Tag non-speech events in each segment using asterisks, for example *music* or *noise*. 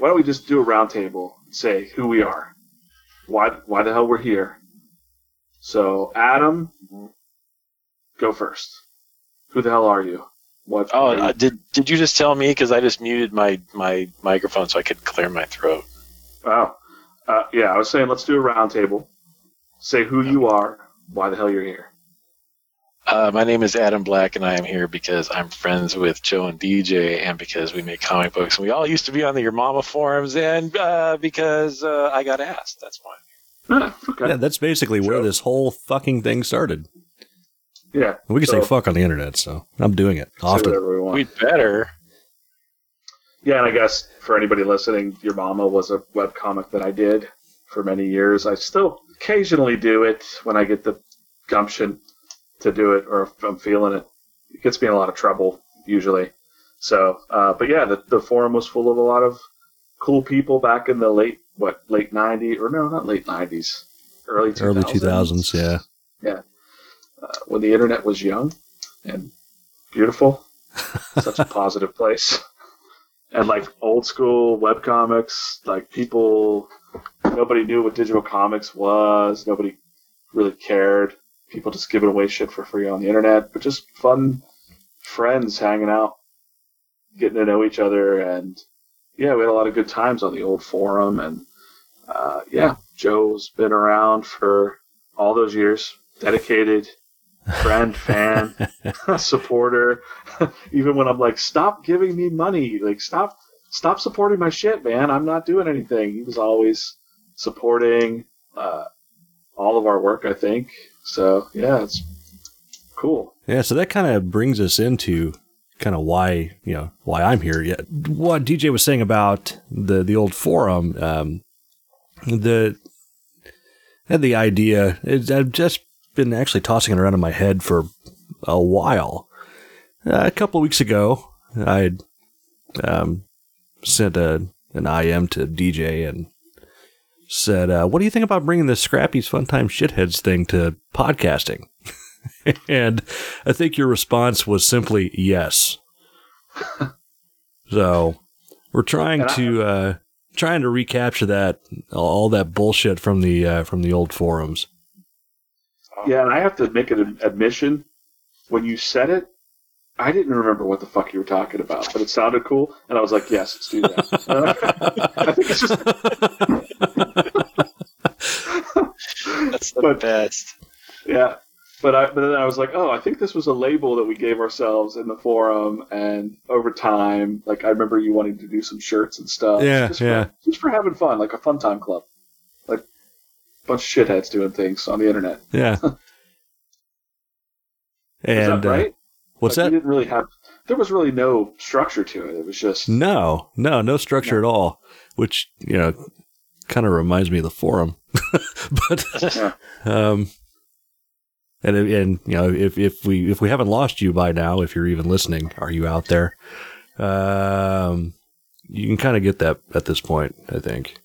why don't we just do a roundtable and say who we are, why why the hell we're here. So Adam, go first. Who the hell are you? What? Oh, you- uh, did did you just tell me? Because I just muted my my microphone so I could clear my throat. oh, uh, yeah. I was saying let's do a roundtable. Say who you are, why the hell you're here. Uh, my name is Adam Black, and I am here because I'm friends with Joe and DJ, and because we make comic books, and we all used to be on the Your Mama forums, and uh, because uh, I got asked. That's why. Ah, okay. Yeah, that's basically where this whole fucking thing started. Yeah. We can So- say fuck on the internet, so I'm doing it often. whatever we want. We'd better. Yeah, and I guess for anybody listening, Your Mama was a webcomic that I did for many years. I still occasionally do it when I get the gumption to do it or if I'm feeling it. It gets me in a lot of trouble, usually. So, uh, but yeah, the, the forum was full of a lot of cool people back in the late, what, late 90s, or no, not late 90s, early 2000s. Early 2000s, yeah. Uh, when the internet was young and beautiful. *laughs* Such a positive place. And like old school web comics, like people, nobody knew what digital comics was. Nobody really cared. People just giving away shit for free on the internet, but just fun friends hanging out, getting to know each other. And yeah, we had a lot of good times on the old forum. And uh, yeah, Joe's been around for all those years, dedicated friend, *laughs* fan, *laughs* supporter. *laughs* Even when I'm like, stop giving me money, like stop, stop supporting my shit, man. I'm not doing anything. He was always supporting uh, all of our work, I think. So yeah, it's cool. Yeah, so that kind of brings us into kind of why you know why I'm here. Yeah, what DJ was saying about the the old forum, um, the had the idea. It, I've just been actually tossing it around in my head for a while. Uh, a couple of weeks ago, I um, sent a an IM to DJ and said, uh, "What do you think about bringing the Scrappy's Fun Time Shitheads thing to podcasting?" *laughs* and I think your response was simply yes. so we're trying to uh, trying to recapture that all that bullshit from the uh, from the old forums. Yeah, and I have to make an admission. When you said it, I didn't remember what the fuck you were talking about, but it sounded cool, and I was like, "Yes, let's do that." *laughs* I think it's just *laughs* That's the But- best. Yeah, but I but then I was like, oh, I think this was a label that we gave ourselves in the forum, and over time, like I remember you wanting to do some shirts and stuff. Yeah, just yeah. For, just for having fun, like a fun time club, like a bunch of shitheads doing things on the internet. Yeah. *laughs* Is and that right? uh, what's that? Didn't really have. There was really no structure to it. It was just. No, no, no structure at all. Which you know, kind of reminds me of the forum. *laughs* but Yeah. um, and and you know, if if we if we haven't lost you by now, if you're even listening, are you out there? Um, you can kind of get that at this point, I think.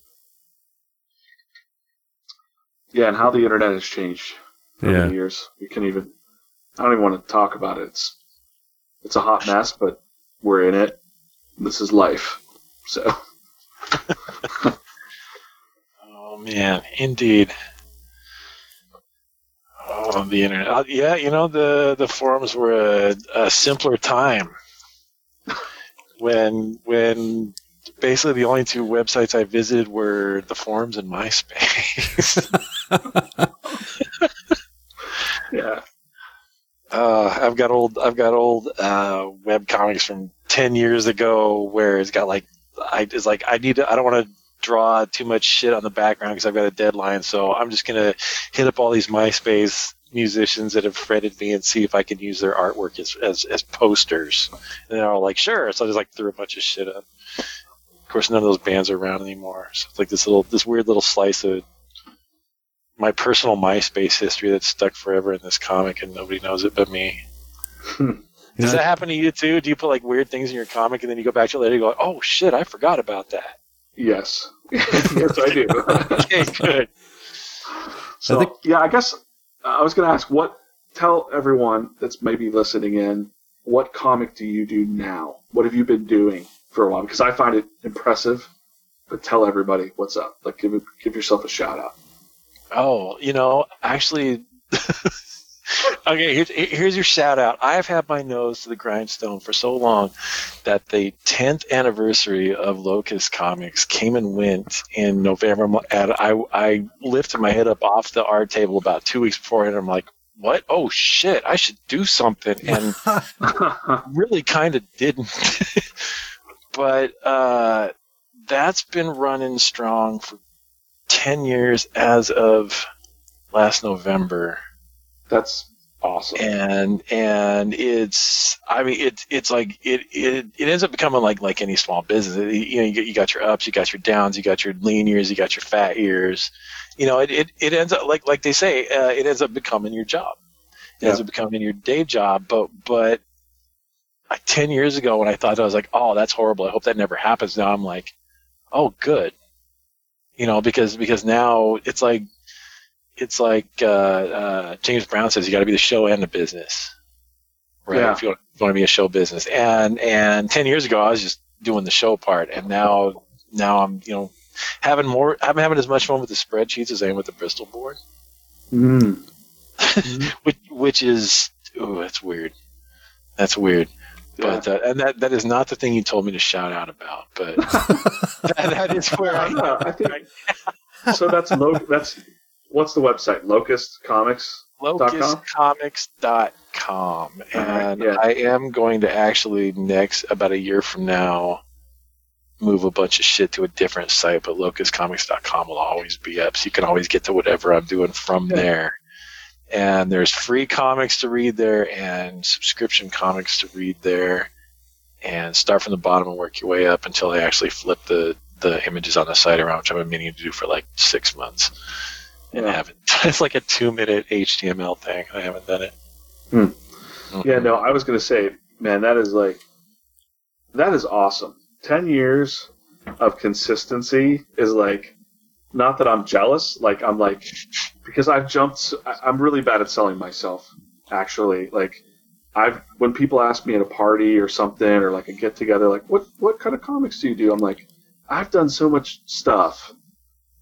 Yeah, and how the internet has changed over Yeah. the years. We can even. I don't even want to talk about it. It's it's a hot mess, but we're in it. This is life. So. *laughs* Oh man, indeed. Oh, the internet. Uh, yeah, you know the the forums were a, a simpler time when when basically the only two websites I visited were the forums and MySpace. *laughs* Yeah. Uh, I've got old I've got old uh, web comics from ten years ago where it's got like I it's like I need to I don't want to draw too much shit on the background because I've got a deadline, so I'm just gonna hit up all these MySpace musicians that have friended me and see if I can use their artwork as as, as posters. And they're all like, sure. So I just like threw a bunch of shit up. Of course, none of those bands are around anymore. So it's like this little this weird little slice of my personal MySpace history that's stuck forever in this comic, and nobody knows it but me. Hmm. Does Yeah. that happen to you too? Do you put like weird things in your comic and then you go back to it later and go, "Oh shit, I forgot about that." Yes. *laughs* yes, I do. *laughs* okay, good. so, I think- yeah, I guess uh, I was going to ask what. Tell everyone that's maybe listening in what comic do you do now? What have you been doing for a while? Because I find it impressive but tell everybody what's up. Like give give yourself a shout out. Oh, you know, actually, *laughs* okay. Here's, here's your shout out. I've had my nose to the grindstone for so long that the 10th anniversary of Locust Comics came and went in November, and I I lifted my head up off the art table about two weeks before, and I'm like, what? Oh shit! I should do something, and *laughs* really kind of didn't. *laughs* but uh, that's been running strong for 10 years as of last November. That's awesome. And and it's I mean it's it's like it it, it ends up becoming like like any small business. It- you know you, you got your ups, you got your downs, you got your lean years, you got your fat years. You know it, it, it ends up like like they say uh, it ends up becoming your job. It ends up becoming your day job. But but like 10 years ago when I thought I was like oh that's horrible. I hope that never happens. Now I'm like oh good you know because because now it's like it's like uh, uh, James Brown says you got to be the show and the business. Right? Yeah. if you want, if you want to be a show business. And and 10 years ago I was just doing the show part. And now now I'm you know having more I'm having as much fun with the spreadsheets as I am with the Bristol board. Mm. *laughs* which which is oh that's weird. That's weird but uh, and that that is not the thing you told me to shout out about but *laughs* that, that is where I *laughs* No, I think *laughs* so. That's lo- that's what's the website? Locust Comics. locustcomics.com and yeah. I am going to actually next about a year from now move a bunch of shit to a different site but locustcomics.com will always be up so you can always get to whatever I'm doing from Yeah. there and there's free comics to read there and subscription comics to read there and start from the bottom and work your way up until they actually flip the the images on the site around which I've been meaning to do for like six months and Yeah. haven't *laughs* it's like a two minute HTML thing I haven't done it Hmm. Mhm. Yeah, no, I was gonna say, man, that is like, that is awesome. Ten years of consistency is like, not that I'm jealous, like I'm like, because I've jumped. I'm really bad at selling myself. Actually, like, I've when people ask me at a party or something or like a get together, like, what what kind of comics do you do? I'm like, I've done so much stuff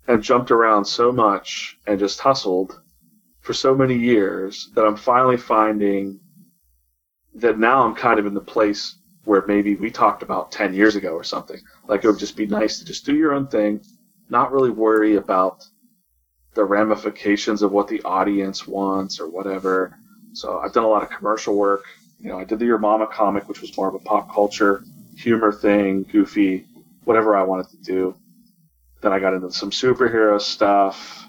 and jumped around so much and just hustled for so many years that I'm finally finding that now I'm kind of in the place where maybe we talked about 10 years ago or something. Like it would just be nice to just do your own thing, not really worry about the ramifications of what the audience wants or whatever. So I've done a lot of commercial work. You know, I did the Your Mama comic, which was more of a pop culture humor thing, goofy, whatever I wanted to do. Then I got into some superhero stuff.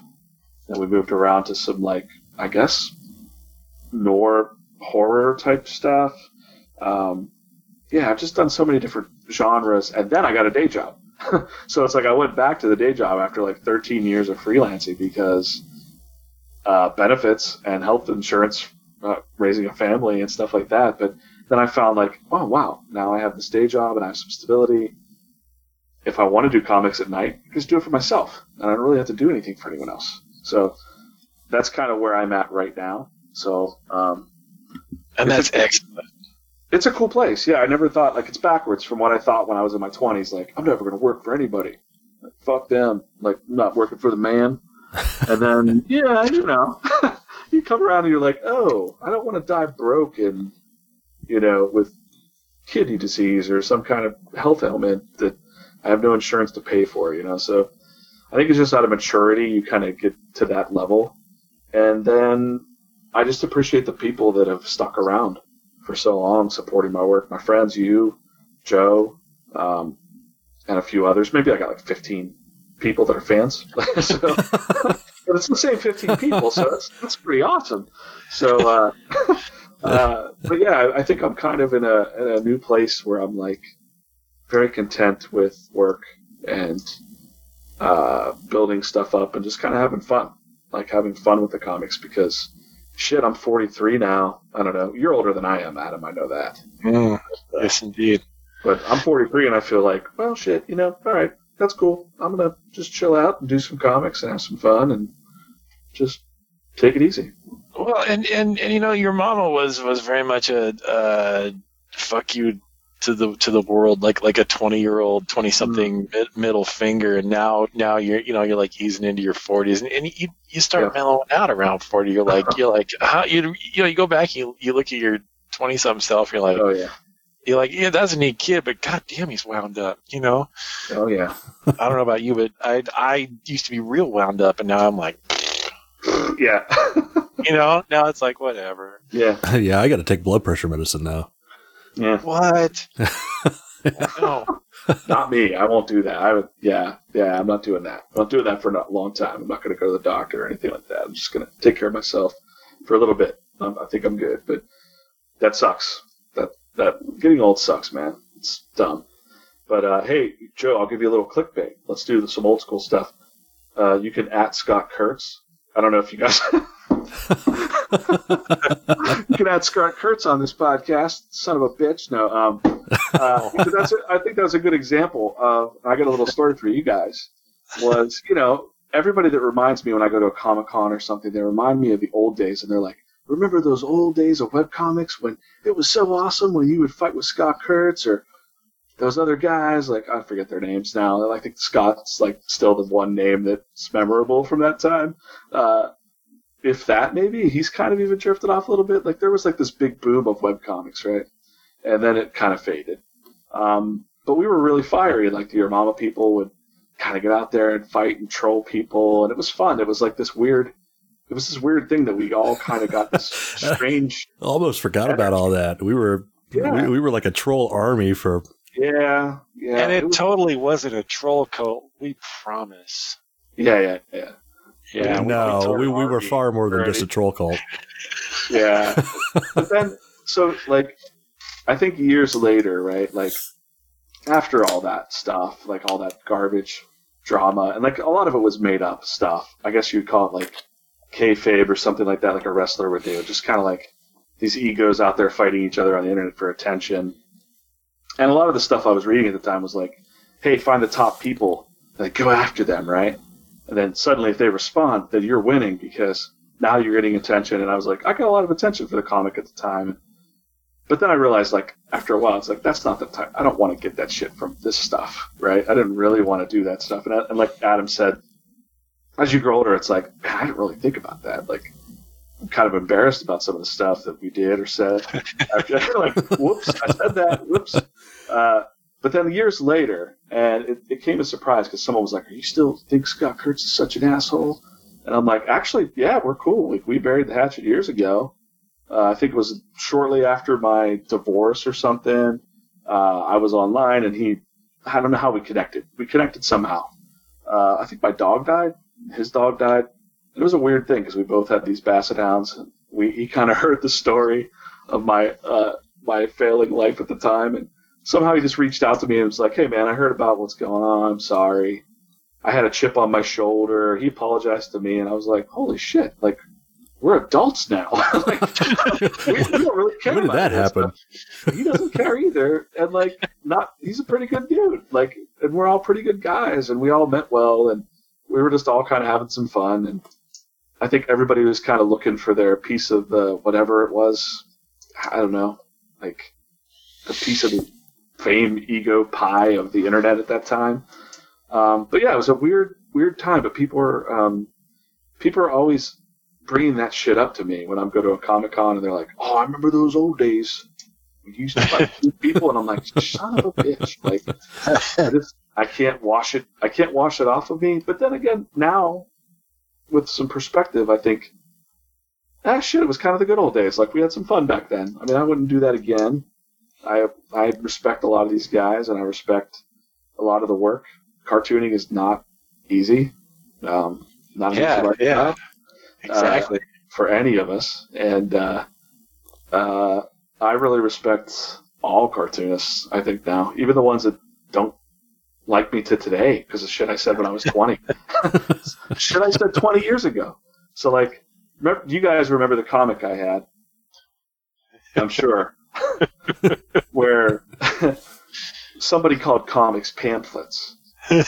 Then we moved around to some like, I guess, nor horror type stuff. Um, yeah, I've just done so many different genres, and then I got a day job. *laughs* so it's like I went back to the day job after like 13 years of freelancing because uh, benefits and health insurance, uh, raising a family and stuff like that. But then I found like, oh wow, now I have this day job and I have some stability. If I want to do comics at night, I just do it for myself, and I don't really have to do anything for anyone else. So that's kind of where I'm at right now. So um, and that's excellent it's a cool place. Yeah, I never thought like it's backwards from what I thought when I was in my twenties. Like I'm never going to work for anybody. Like, fuck them. Like I'm not working for the man. *laughs* And then yeah, you know, *laughs* you come around and you're like, oh, I don't want to die broke and you know with kidney disease or some kind of health ailment that I have no insurance to pay for. You know, so I think it's just out of maturity you kind of get to that level, and then I just appreciate the people that have stuck around for so long supporting my work. My friends, you, Joe, um, and a few others. Maybe I got like 15 people that are fans. *laughs* so, *laughs* but it's the same 15 people, so that's, that's pretty awesome. So, uh, *laughs* uh, but yeah, I, I think I'm kind of in a, in a new place where I'm like very content with work and uh, building stuff up and just kind of having fun. Like having fun with the comics because shit, I'm 43 now. I don't know. You're older than I am, Adam. I know that. Mm, yes indeed But I'm 43 and I feel like, well, shit, you know, all right, that's cool. I'm going to just chill out and do some comics and have some fun and just take it easy. Well, and, and, and you know, your mama was was very much a uh, fuck you to the to the world like like a 20 year old 20 something Mm. mid, middle finger and now now you're you know you're like easing into your 40s and, and you you start Yeah. mellowing out around 40 you're like you're like how you you know you go back you you look at your 20 something self you're like Oh yeah. you're like yeah that's a neat kid but god damn he's wound up you know Oh yeah. I don't know about you but I I used to be real wound up and now I'm like Yeah. *laughs* you know now it's like whatever yeah. *laughs* yeah, I got to take blood pressure medicine now. Yeah. what *laughs* no Not me. I won't do that. I would. Yeah. Yeah. I'm not doing that. I'm not doing that for a long time. I'm not going to go to the doctor or anything like that. I'm just going to take care of myself for a little bit. Um, I think I'm good, but that sucks. That that getting old sucks, man. It's dumb. But uh, hey, Joe, I'll give you a little clickbait. Let's do some old school stuff. Uh, you can at Scott Kurtz. I don't know if you guys. *laughs* you can add Scott Kurtz on this podcast. Son of a bitch. No. Um, uh, *laughs* that's a, I think that's a good example of. I got a little story for you guys. Was you know everybody that reminds me when I go to a Comic Con or something, they remind me of the old days, and they're like, "Remember those old days of webcomics when it was so awesome when you would fight with Scott Kurtz or those other guys? Like I forget their names now. I think Scott's like still the one name that's memorable from that time. Uh, if that maybe he's kind of even drifted off a little bit. Like there was like this big boom of webcomics, right? And then it kind of faded. Um, but we were really fiery. Like the Your Mama people would kind of get out there and fight and troll people, and it was fun. It was like this weird. It was this weird thing that we all kind of got this *laughs* strange. Almost forgot about all that. We were Yeah. we, we were like a troll army for Yeah, yeah, and it was- totally wasn't a troll cult. We promise. yeah, yeah, yeah, Yeah, we- no, we we, we were far more than just a troll cult. *laughs* yeah. but then, so like, I think years later, right? Like, after all that stuff, like all that garbage drama, and like a lot of it was made up stuff. I guess you'd call it like kayfabe or something like that, like a wrestler would do. Just kind of like these egos out there fighting each other on the internet for attention. And a lot of the stuff I was reading at the time was like, hey, find the top people, like go after them, right? And then suddenly, if they respond, then you're winning because now you're getting attention. And I was like, I got a lot of attention for the comic at the time. But then I realized, like, after a while, it's like, that's not the time. I don't want to get that shit from this stuff, right? I didn't really want to do that stuff. And, I, and like Adam said, as you grow older, it's like, man, I didn't really think about that. Like, I'm kind of embarrassed about some of the stuff that we did or said. *laughs* Like, whoops, I said that. Whoops. Uh, but then years later, and it, it came as a surprise because someone was like, "Are you still think Scott Kurtz is such an asshole?" And I'm like, "Actually, yeah, we're cool. Like, we buried the hatchet years ago. Uh, I think it was shortly after my divorce or something. Uh, I was online, and he, I don't know how we connected. We connected somehow. Uh, I think my dog died. His dog died. It was a weird thing because we both had these basset hounds. We he kind of *laughs* heard the story of my uh, my failing life at the time, and somehow he just reached out to me and was like, "Hey man, I heard about what's going on. I'm sorry. I had a chip on my shoulder." He apologized to me, and I was like, "Holy shit! Like we're adults now. *laughs* like, we, we don't really care." When did about that happen? stuff. He doesn't care either, and like not. He's a pretty good dude. Like, and we're all pretty good guys, and we all meant well, and we were just all kind of having some fun, and I think everybody was kind of looking for their piece of the whatever it was. I don't know, like a piece of the fame ego pie of the internet at that time. Um, but yeah, it was a weird, weird time. But people are, um, people are always bringing that shit up to me when I'm go to a comic con, and they're like, "Oh, I remember those old days. We used to fight *laughs* people," and I'm like, "Son of a bitch!" Like, I just, I can't wash it. I can't wash it off of me. But then again, now with some perspective, I think, ah, shit, it was kind of the good old days. Like we had some fun back then. I mean, I wouldn't do that again. I I respect a lot of these guys, and I respect a lot of the work. Cartooning is not easy. Um, not Yeah, easy yeah. lifestyle Exactly. for any of us, and uh, uh, I really respect all cartoonists. I think now, even the ones that don't like me to today because of shit I said when I was 20, *laughs* *laughs* shit I said 20 years ago. So like, remember, you guys remember the comic I had? I'm sure, *laughs* where somebody called comics pamphlets. *laughs* I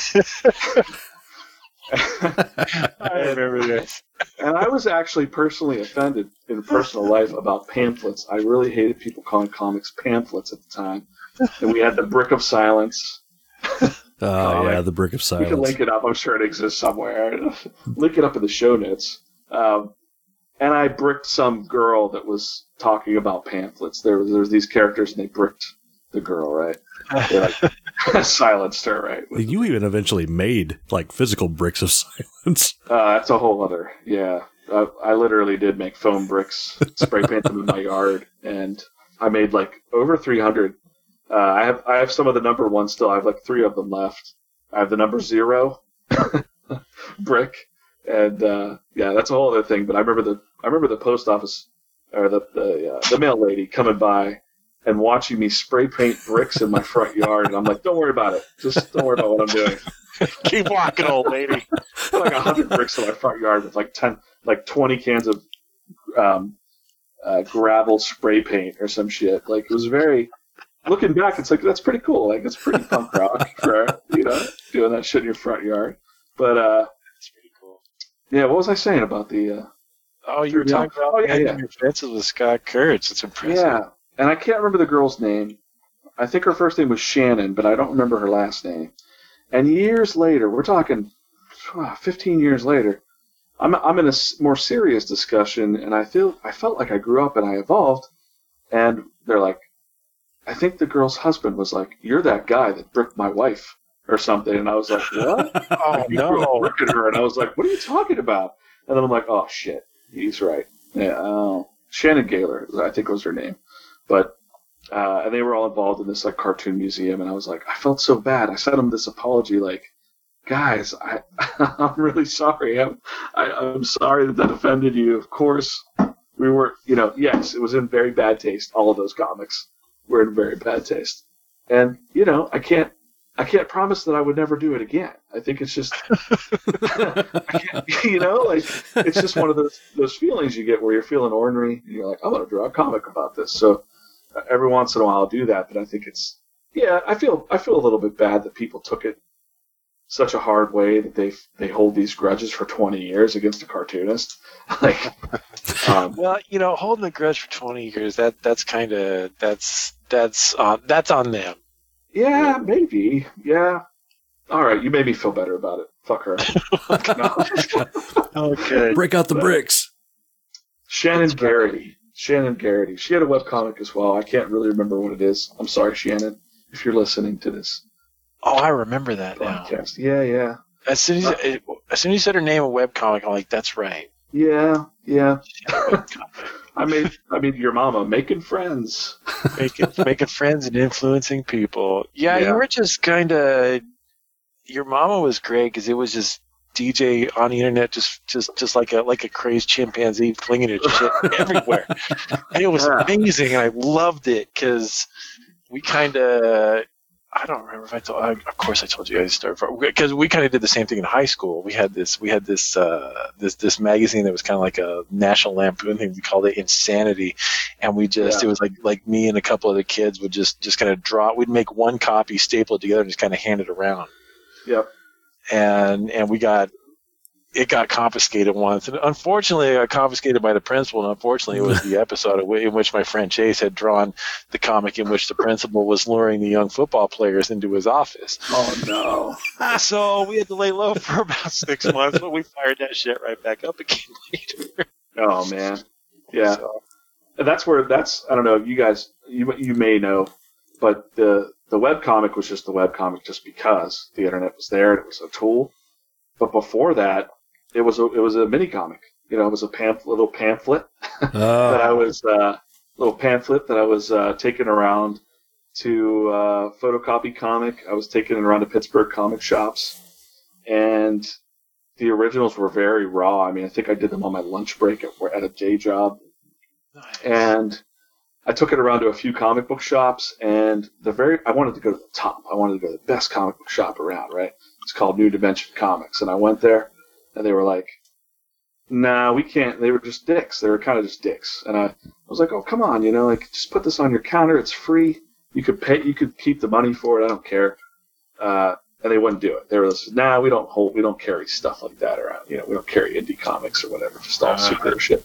remember this. And I was actually personally offended in personal life about pamphlets. I really hated people calling comics pamphlets at the time and we had the Brick of Silence. Oh *laughs* Comic. yeah, the brick of Silence. We can link it up. I'm sure it exists somewhere. link it up in the show notes. Um, and I bricked some girl that was talking about pamphlets. There, was- there was these characters, and they bricked the girl, right? They like *laughs* silenced her, right? You even eventually made like physical bricks of *laughs* silence. Uh, that's a whole other, yeah. I, I literally did make foam bricks, spray paint them in my yard, and I made like over 300. Uh, I have I have some of the number ones still. I have like three of them left. I have the number zero *laughs* brick, and uh, yeah, that's a whole other thing. But I remember the I remember the post office or the the, uh, the mail lady coming by and watching me spray paint bricks in my front yard, and I'm like, don't worry about it. Just don't worry about what I'm doing. *laughs* Keep walking, old lady. like a hundred bricks in my front yard with like ten, like twenty cans of um, uh, gravel spray paint or some shit. Like it was very. Looking back, it's like that's pretty cool. Like it's pretty punk rock for you know doing that shit in your front yard. But uh, That's pretty cool. Yeah, what was I saying about the? Uh, Oh, you were talking about Oh, yeah, yeah. your fences with Scott Kurtz. It's impressive. yeah, and I can't remember the girl's name. I think her first name was Shannon, but I don't remember her last name. And years later, we're talking ah, 15 years later, I'm, I'm in a more serious discussion, and I feel I felt like I grew up and I evolved. And they're like, I think the girl's husband was like, "You're that guy that bricked my wife." Or something, and I was like, "What?" *laughs* Oh you grew up no. her, and I was like, "What are you talking about?" And then I'm like, "Oh shit, he's right." Yeah, oh, Shannon Gaylor, I think was her name, but uh, and they were all involved in this like cartoon museum, and I was like, I felt so bad. I sent them this apology, like, guys, I *laughs* I'm really sorry. I'm I, I'm sorry that that offended you. Of course, we were, you know, yes, it was in very bad taste. All of those comics were in very bad taste, and you know, I can't. I can't promise that I would never do it again. I think it's just, I *laughs* can't, *laughs* you know, like it's just one of those those feelings you get where you're feeling ornery. And you're like, I'm gonna draw a comic about this. So uh, every once in a while I'll do that, but I think it's, yeah, I feel I feel a little bit bad that people took it such a hard way that they they hold these grudges for 20 years against a cartoonist. *laughs* like, um, Well, you know, holding a grudge for 20 years, that that's kind of that's that's on that's on them. Yeah, maybe, yeah. All right, you made me feel better about it. Fuck her. *laughs* No. *laughs* Okay. Break out the bricks. Shannon That's. Garrity. Shannon Garrity. She had a webcomic as well. I can't really remember what it is. I'm sorry, Shannon, if you're listening to this Oh, I remember that now. podcast. Yeah, yeah. As soon as it, as soon as you said her name a webcomic, I'm like, that's right. Yeah, yeah. I made I made your mama making friends. making making friends and influencing people. Yeah, Yeah. you were just kind of. Your mama was great because it was just DJ on the internet, just just just like a like a crazed chimpanzee flinging it shit *laughs* everywhere. And it was Yeah. amazing, and I loved it because we kind of. I don't remember if I told. I, of course, I told you guys the story because we kind of did the same thing in high school. We had this. We had this. Uh, this this magazine that was kind of like a National Lampoon thing. We called it Insanity, and we just Yeah. it was like like me and a couple other kids would just just kind of draw. We'd make one copy, staple it together, and just kind of hand it around. Yep. And and we got it got confiscated once, and unfortunately, it got confiscated by the principal. And unfortunately, it was the *laughs* episode in which my friend Chase had drawn the comic in which the principal was luring the young football players into his office. Oh no. *laughs* so we had to lay low for about six months, but we fired that shit right back up again *laughs* later. Oh man. Yeah. So, And that's where that's I don't know, you guys you you may know, but the the webcomic was just the webcomic just because the internet was there and it was a tool. But before that, it was a it was a mini comic. You know, it was a pamphlet, little pamphlet *laughs* that I Oh, was uh, little pamphlet that I was uh, taking around to uh, photocopy comic. I was taking it around to Pittsburgh comic shops, and the originals were very raw. I mean, I think I did them on my lunch break at, at a day job, nice. and I took it around to a few comic book shops. And the very I wanted to go to the top. I wanted to go to the best comic book shop around. Right? It's called New Dimension Comics, and I went there, and they were like. Nah, we can't. They were just dicks. They were kind of just dicks, and I, I was like, "Oh, come on, you know, like just put this on your counter. It's free. You could pay. You could keep the money for it. I don't care." Uh, and they wouldn't do it. They were just, "Nah, we don't hold. We don't carry stuff like that around. You know, we don't carry indie comics or whatever. Just all Uh, super shit."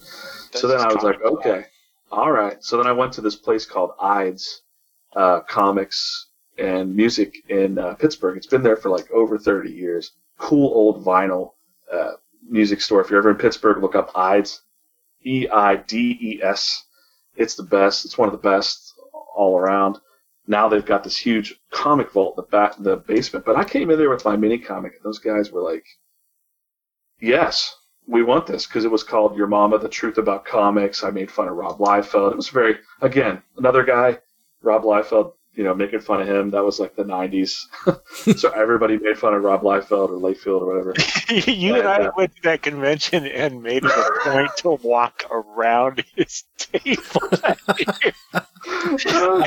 So then I was like. "Okay, all right." So then I went to this place called Eides, uh, comics and music in uh, Pittsburgh. It's been there for like over 30 years. Cool old vinyl uh, music store. If you're ever in Pittsburgh, look up Eides, E I D E S. It's the best. It's one of the best all around. Now they've got this huge comic vault in the back, the basement. But I came in there with my mini comic, and those guys were like, "Yes, we want this," because it was called "Your Mama: The Truth About Comics." I made fun of Rob Liefeld. It was very, again, another guy, Rob Liefeld, you know, making fun of him. That was like the '90s, *laughs* so everybody made fun of Rob Liefeld or Layfield or whatever. *laughs* you and I uh, went to that convention and made it a point to walk around *laughs* his table. I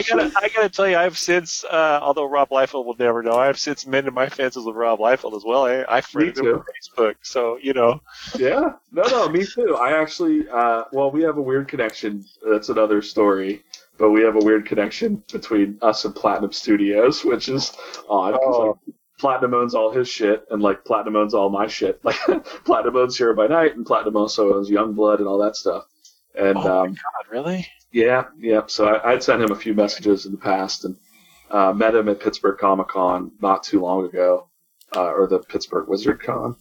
gotta, I gotta tell you, I've since, uh, although Rob Liefeld will never know, I've since mended my fences with Rob Liefeld as well. I, I friended him on Facebook, so you know. Yeah, no, no, me too. I actually, uh, well, we have a weird connection. That's another story. But we have a weird connection between us and Platinum Studios, which is odd. Oh. like, Platinum owns all his shit, and like Platinum owns all my shit. *laughs* Like Platinum owns Hero by Night, and Platinum also owns Youngblood and all that stuff. And oh um, my god, really? yeah, yeah. So I, I'd sent him a few messages in the past, and uh, met him at Pittsburgh Comic Con not too long ago, uh, or the Pittsburgh Wizard Con,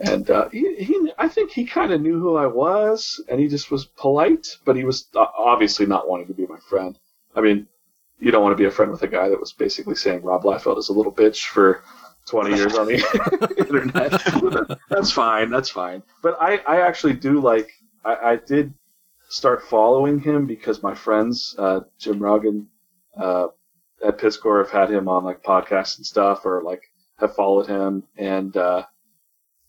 and uh, he, he, I think he kind of knew who I was, and he just was polite, but he was uh, obviously not wanting to be my friend. I mean, you don't want to be a friend with a guy that was basically saying Rob Liefeld is a little bitch for 20 years on the *laughs* internet. *laughs* that's fine. That's fine. But I, I actually do like. I, I did start following him because my friends, uh, Jim Rogan uh, at Pittscore have had him on like podcasts and stuff, or like have followed him, and uh,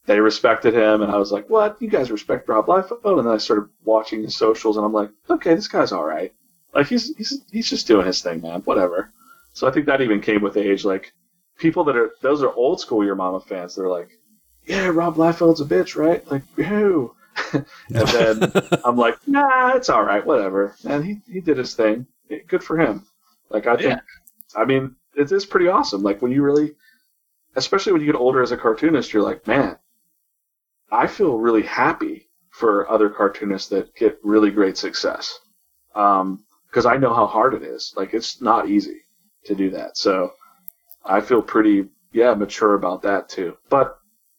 they respected him. And I was like, "What? You guys respect Rob Liefeld?" And then I started watching his socials, and I'm like, "Okay, this guy's all right. Like he's he's he's just doing his thing, man. Whatever." So I think that even came with age. Like people that are those are old school Your Mama fans. They're like, "Yeah, Rob Liefeld's a bitch, right?" Like, who? *laughs* and then *laughs* I'm like, nah, it's all right, whatever. And he, he did his thing. Good for him. Like I think, Yeah. I mean, it is pretty awesome. Like when you really, especially when you get older as a cartoonist, you're like, man, I feel really happy for other cartoonists that get really great success. Um, because I know how hard it is. Like it's not easy to do that. So I feel pretty, yeah, mature about that too. But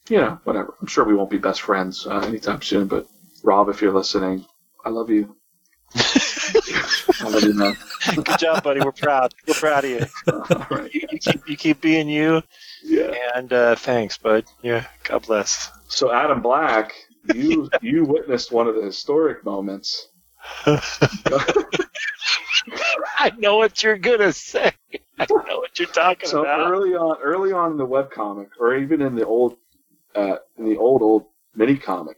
you know, whatever. I'm sure we won't be best friends uh, anytime soon. But Rob, if you're listening, I love you. *laughs* I love you, man. Good job, buddy. We're proud. We're proud of you. *laughs* All right. You, keep, you keep being you, Yeah. and uh, thanks, bud. Yeah, God bless. So Adam Black, you *laughs* you witnessed one of the historic moments. *laughs* I know what you're gonna say. I know what you're talking So about. early on, early on in the web comic, or even in the old, uh, in the old old mini comic,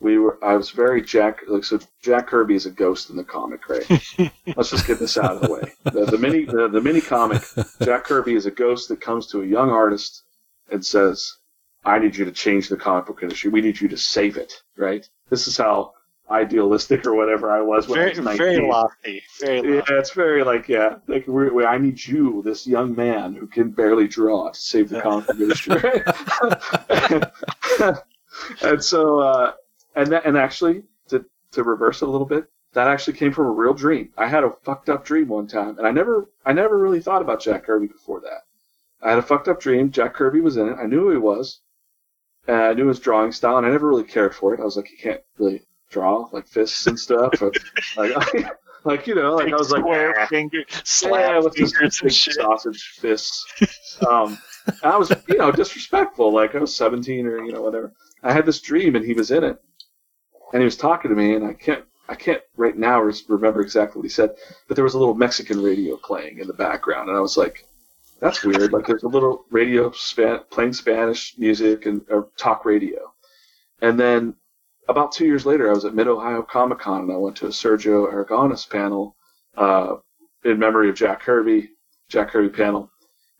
we were. I was very Jack. Like so, Jack Kirby is a ghost in the comic, right? *laughs* Let's just get this out of the way. The, the mini the, the mini comic, Jack Kirby is a ghost that comes to a young artist and says, "I need you to change the comic book industry. We need you to save it." Right? This is how idealistic or whatever I was when I very, was 19. very lofty. Very Yeah, it's very like yeah, like we we I need you, this young man who can barely draw, to save the comic book industry. *laughs* *laughs* and so, uh, and that, and actually, to to reverse it a little bit, that actually came from a real dream. I had a fucked up dream one time, and I never I never really thought about Jack Kirby before that. I had a fucked up dream. Jack Kirby was in it. I knew who he was. And I knew his drawing style, and I never really cared for it. I was like, he can't really draw like fists and stuff, but, *laughs* like, like you know, like I was like, square "Ah." finger, yeah, slap with fingers big and shit. sausage fists. Um, I was, you know, disrespectful. Like I was 17 or you know whatever. I had this dream, and he was in it, and he was talking to me, and I can't, I can't right now remember exactly what he said, but there was a little Mexican radio playing in the background, and I was like, that's weird. Like there's a little radio span- playing Spanish music and or talk radio, and then about two years later, I was at Mid Ohio Comic Con, and I went to a Sergio Aragonés panel uh, in memory of Jack Kirby, Jack Kirby panel.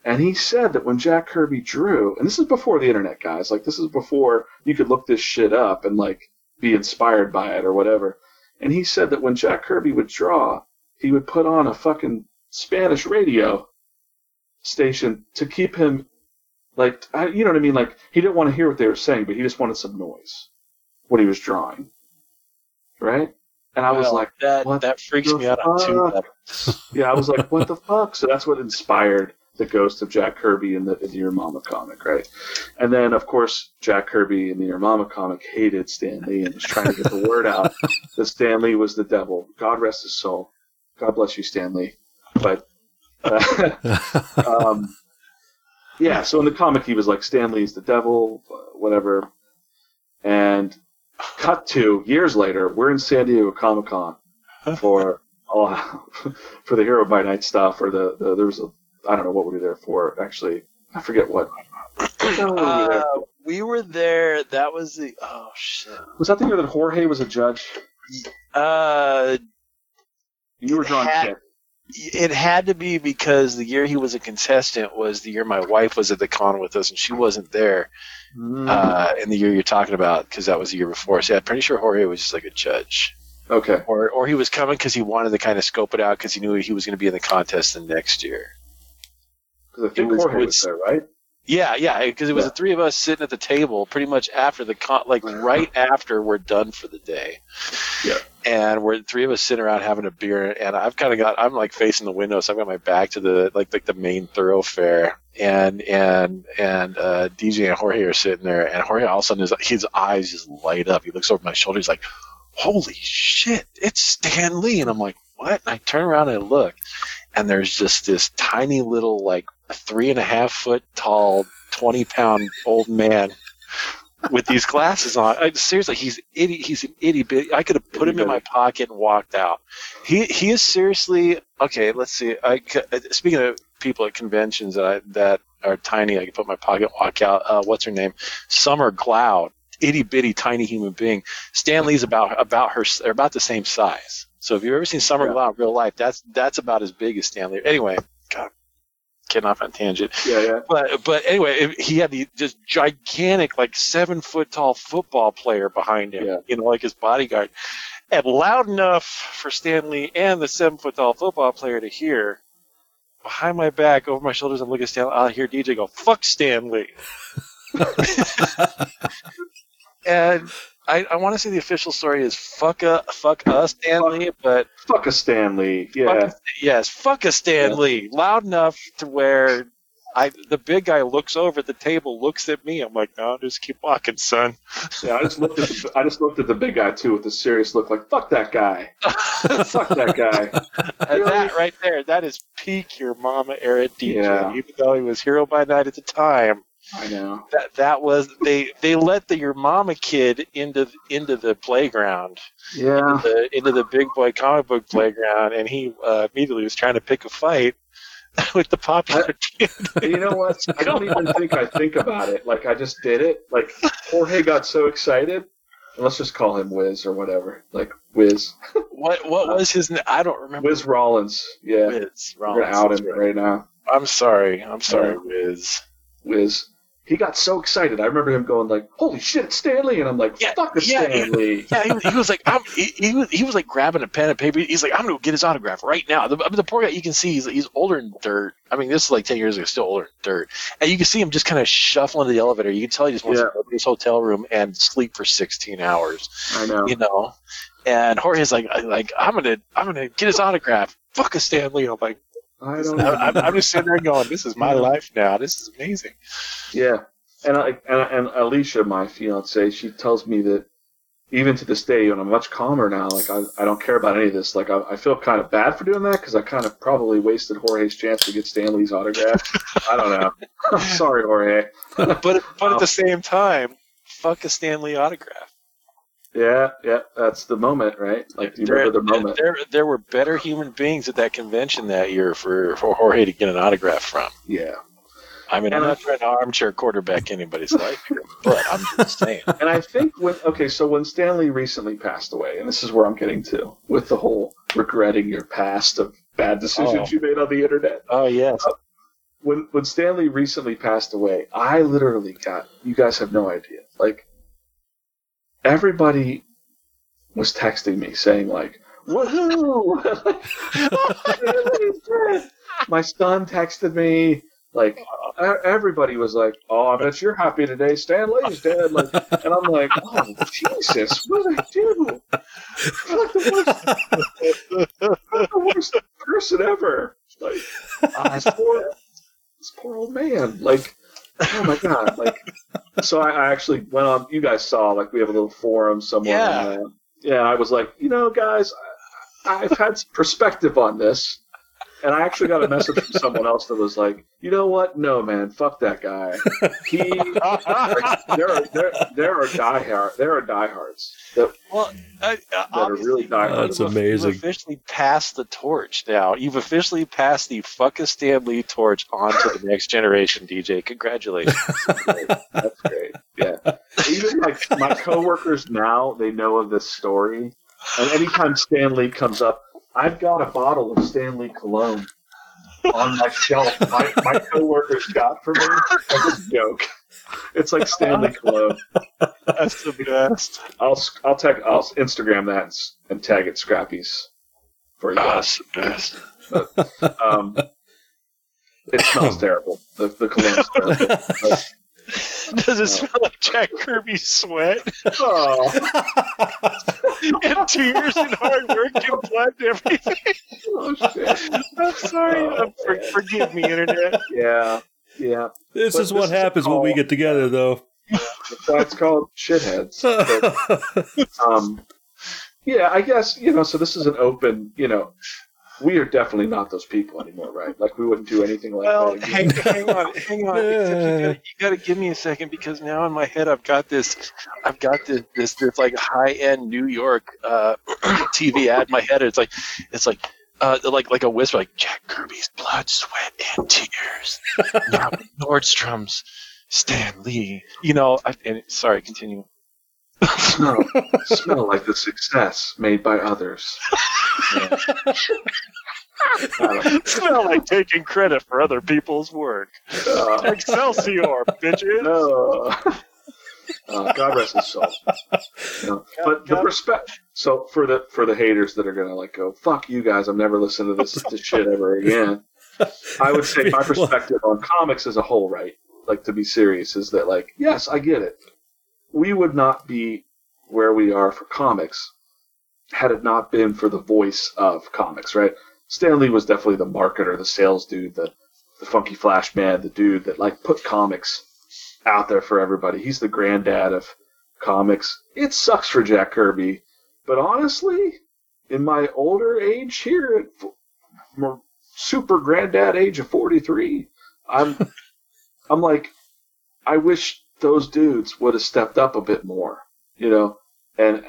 And he said that when Jack Kirby drew, and this is before the internet, guys, like this is before you could look this shit up and like be inspired by it or whatever. And he said that when Jack Kirby would draw, he would put on a fucking Spanish radio station to keep him like, I, you know what I mean? Like he didn't want to hear what they were saying, but he just wanted some noise when he was drawing, right? and I was like, that what that freaks me out too. yeah, I was like, what the *laughs* fuck? So that's what inspired the ghost of Jack Kirby in the, in the Your Mama comic, right? And then, of course, Jack Kirby in the Your Mama comic hated Stan Lee and was trying to get the word out *laughs* that Stan Lee was the devil. God rest his soul. God bless you, Stan Lee. But, uh, *laughs* um, yeah, so in the comic, he was like, Stan Lee's the devil, whatever. And cut to years later, we're in San Diego Comic Con *laughs* for for the Hero by Night stuff, or the, the there was a I don't know what we were there for. Actually, I forget what. What the hell were we Uh, we were there. That was the oh shit. was that the year that Jorge was a judge? Uh, You were drawing Had- shit. it had to be because the year he was a contestant was the year my wife was at the con with us, and she wasn't there. Mm, Uh, in the year you're talking about, because that was the year before. So yeah, I'm pretty sure Jorge was just like a judge, okay. or or he was coming because he wanted to kind of scope it out because he knew he was going to be in the contest the next year. Because I think It was- Jorge it was was- there, right? Yeah, yeah, because it was Yeah. the three of us sitting at the table, pretty much after the con, like right after we're done for the day. Yeah. And we're three of us sitting around having a beer, and I've kind of got, I'm like facing the window, so I've got my back to the like like the main thoroughfare, and and and uh, DJ and Jorge are sitting there, and Jorge all of a sudden his his eyes just light up. He looks over my shoulder, he's like, "Holy shit, it's Stan Lee!" And I'm like, "What?" And I turn around and I look, and there's just this tiny little like three and a half foot tall, twenty pound old man with these glasses on. I, seriously, he's itty. He's an itty bitty. I could have put him in my pocket and walked out. He he is seriously okay. Let's see. I c- speaking of people at conventions that I, that are tiny, I can put in my pocket and walk out. Uh, what's her name? Summer Cloud. Itty bitty tiny human being. Stan Lee's about about her. They're about the same size. So if you've ever seen Summer Yeah. Cloud in real life, that's that's about as big as Stan Lee. Anyway, getting off on a tangent Yeah, yeah. but but anyway, it- he had the just gigantic, like seven foot tall football player behind him. Yeah. You know, like his bodyguard, and loud enough for Stan Lee and the seven foot tall football player to hear. Behind my back, over my shoulders, I'm looking at Stan Lee. I'll hear DJ go, "Fuck Stan Lee," *laughs* and I, I want to say the official story is "fuck a fuck us Stan Lee," but Fuck a Stan Lee. Fuck Yeah. a- yes, fuck a Stan Lee. Loud enough to where I the big guy looks over at the table, looks at me. I'm like, no, just keep walking, son. Yeah, I just looked at the, I just looked at the big guy too with a serious look, like fuck that guy, *laughs* fuck that guy. And that right there, that is peak your mama era DJ. Yeah. Even though he was hero by night at the time, I know. that that was they they let the your mama kid into into the playground, Yeah. the, into the big boy comic book playground, and he uh, immediately was trying to pick a fight *laughs* with the popular kid. You know what? I don't *laughs* even think I think about it. Like I just did it. Like Jorge got so excited. Let's just call him Wiz or whatever. Like Wiz. *laughs* What what was his? I don't remember. Wiz Rollins. Yeah. Wiz. Rollins. We're out him right now. I'm sorry. I'm sorry, Yeah. Wiz. Wiz. He got so excited. I remember him going like, "Holy shit, Stan Lee!" And I'm like, Yeah, "Fuck a yeah, Stan Lee!" Yeah, he, was- he was like, I'm, he, he was he was like grabbing a pen and paper. He's like, I'm gonna get his autograph right now. The, I mean, the poor guy, you can see he's he's older than dirt. I mean, this is like ten years ago, still older than dirt. And you can see him just kind of shuffling to the elevator. You can tell he just wants Yeah. to go to his hotel room and sleep for 16 hours. I know. You know. And Jorge's like, like I'm gonna I'm gonna get his autograph. Fuck a Stan Lee. I'm like, I don't. I'm, I'm just sitting there going, this is my life now. This is amazing. Yeah, and I, and, and Alicia, my fiance, she tells me that even to this day, and I'm much calmer now. Like I, I don't care about any of this. Like I, I feel kind of bad for doing that because I kind of probably wasted Jorge's chance to get Stan Lee's autograph. *laughs* I don't know. *laughs* I'm sorry, Jorge. but but at *laughs* um, the same time, fuck a Stan Lee autograph. Yeah, yeah, that's the moment, right? Like, you remember the moment? There, there were better human beings at that convention that year for, for Jorge to get an autograph from. Yeah, I mean, I'm And I- not trying to armchair quarterback anybody's *laughs* life here, but I'm just saying. *laughs* and I think when okay, so when Stan Lee recently passed away, and this is where I'm getting to with the whole regretting your past of bad decisions Oh. you made on the internet. Oh yes, uh, when when Stan Lee recently passed away, I literally got you guys have no idea. Like everybody was texting me saying like, "Woohoo!" *laughs* My son texted me Like everybody was like, "Oh, I bet you're happy today. Stan Lee's dead." Like, and I'm like, "Oh, Jesus, what did I do? I'm like the worst, I'm the worst person ever." Like, ah, this poor, this poor old man. Like, oh my god. Like, so I, I actually went on. You guys saw like we have a little forum somewhere. Yeah. yeah. I was like, you know, guys, I, I've had some perspective on this. And I actually got a message from someone else that was like, you know what? No, man, fuck that guy. He, like, there are there, there are diehard there are diehards that, Well, I, that are really diehard. That's You've- amazing. You've officially passed the torch now. You've officially passed the fuck a Stan Lee torch on to the next generation, DJ. Congratulations. *laughs* That's great. Yeah. Even like my coworkers now, they know of this story. And anytime Stan Lee comes up, I've got a bottle of Stan Lee cologne on my shelf. My, my coworkers got for me as a joke. It's like Stan Lee cologne. That's the best. I'll I'll tag I'll Instagram that and, and tag it Scrappy's for you guys. That's the best. Um, it smells terrible. The the cologne's terrible. But- *laughs* *laughs* Does it smell like Jack Kirby's sweat oh, and tears and hard work and blood and everything? oh shit. I'm sorry. I'm, for, forgive me, internet. Yeah. Yeah. This But is what this is a happens when we get together, though. That's why it's called shitheads. But, *laughs* um, yeah, I guess you know. So this is an open. You know, we are definitely not those people anymore, right? Like we wouldn't do anything like Well, that. hang, hang on, hang on. Except you gotta, you gotta give me a second because now in my head I've got this, I've got this, this, this like high end New York uh, *clears throat* TV ad in my head. It's like, it's like, uh, like like a whisper, like Jack Kirby's blood, sweat, and tears. *laughs* now Nordstrom's Stan Lee. You know, I, and sorry, continue. Smell, smell like the success made by others. Yeah. *laughs* Smell like taking credit for other people's work. Uh, Excelsior, *laughs* bitches. no. Uh, God rest his soul. You know, but the God- respect. So for the for the haters that are gonna like go, fuck you guys, I'm never listening to this *laughs* this shit ever again. I would say my perspective on comics as a whole, right? Like to be serious, is that like, yes, I get it. We would not be where we are for comics had it not been for the voice of comics, right? Stan Lee was definitely the marketer, the sales dude, the the funky flash man, the dude that like put comics out there for everybody. He's the granddad of comics. It sucks for Jack Kirby, but honestly, in my older age here, at super granddad age of forty three, I'm *laughs* I'm like, I wish those dudes would have stepped up a bit more, you know. And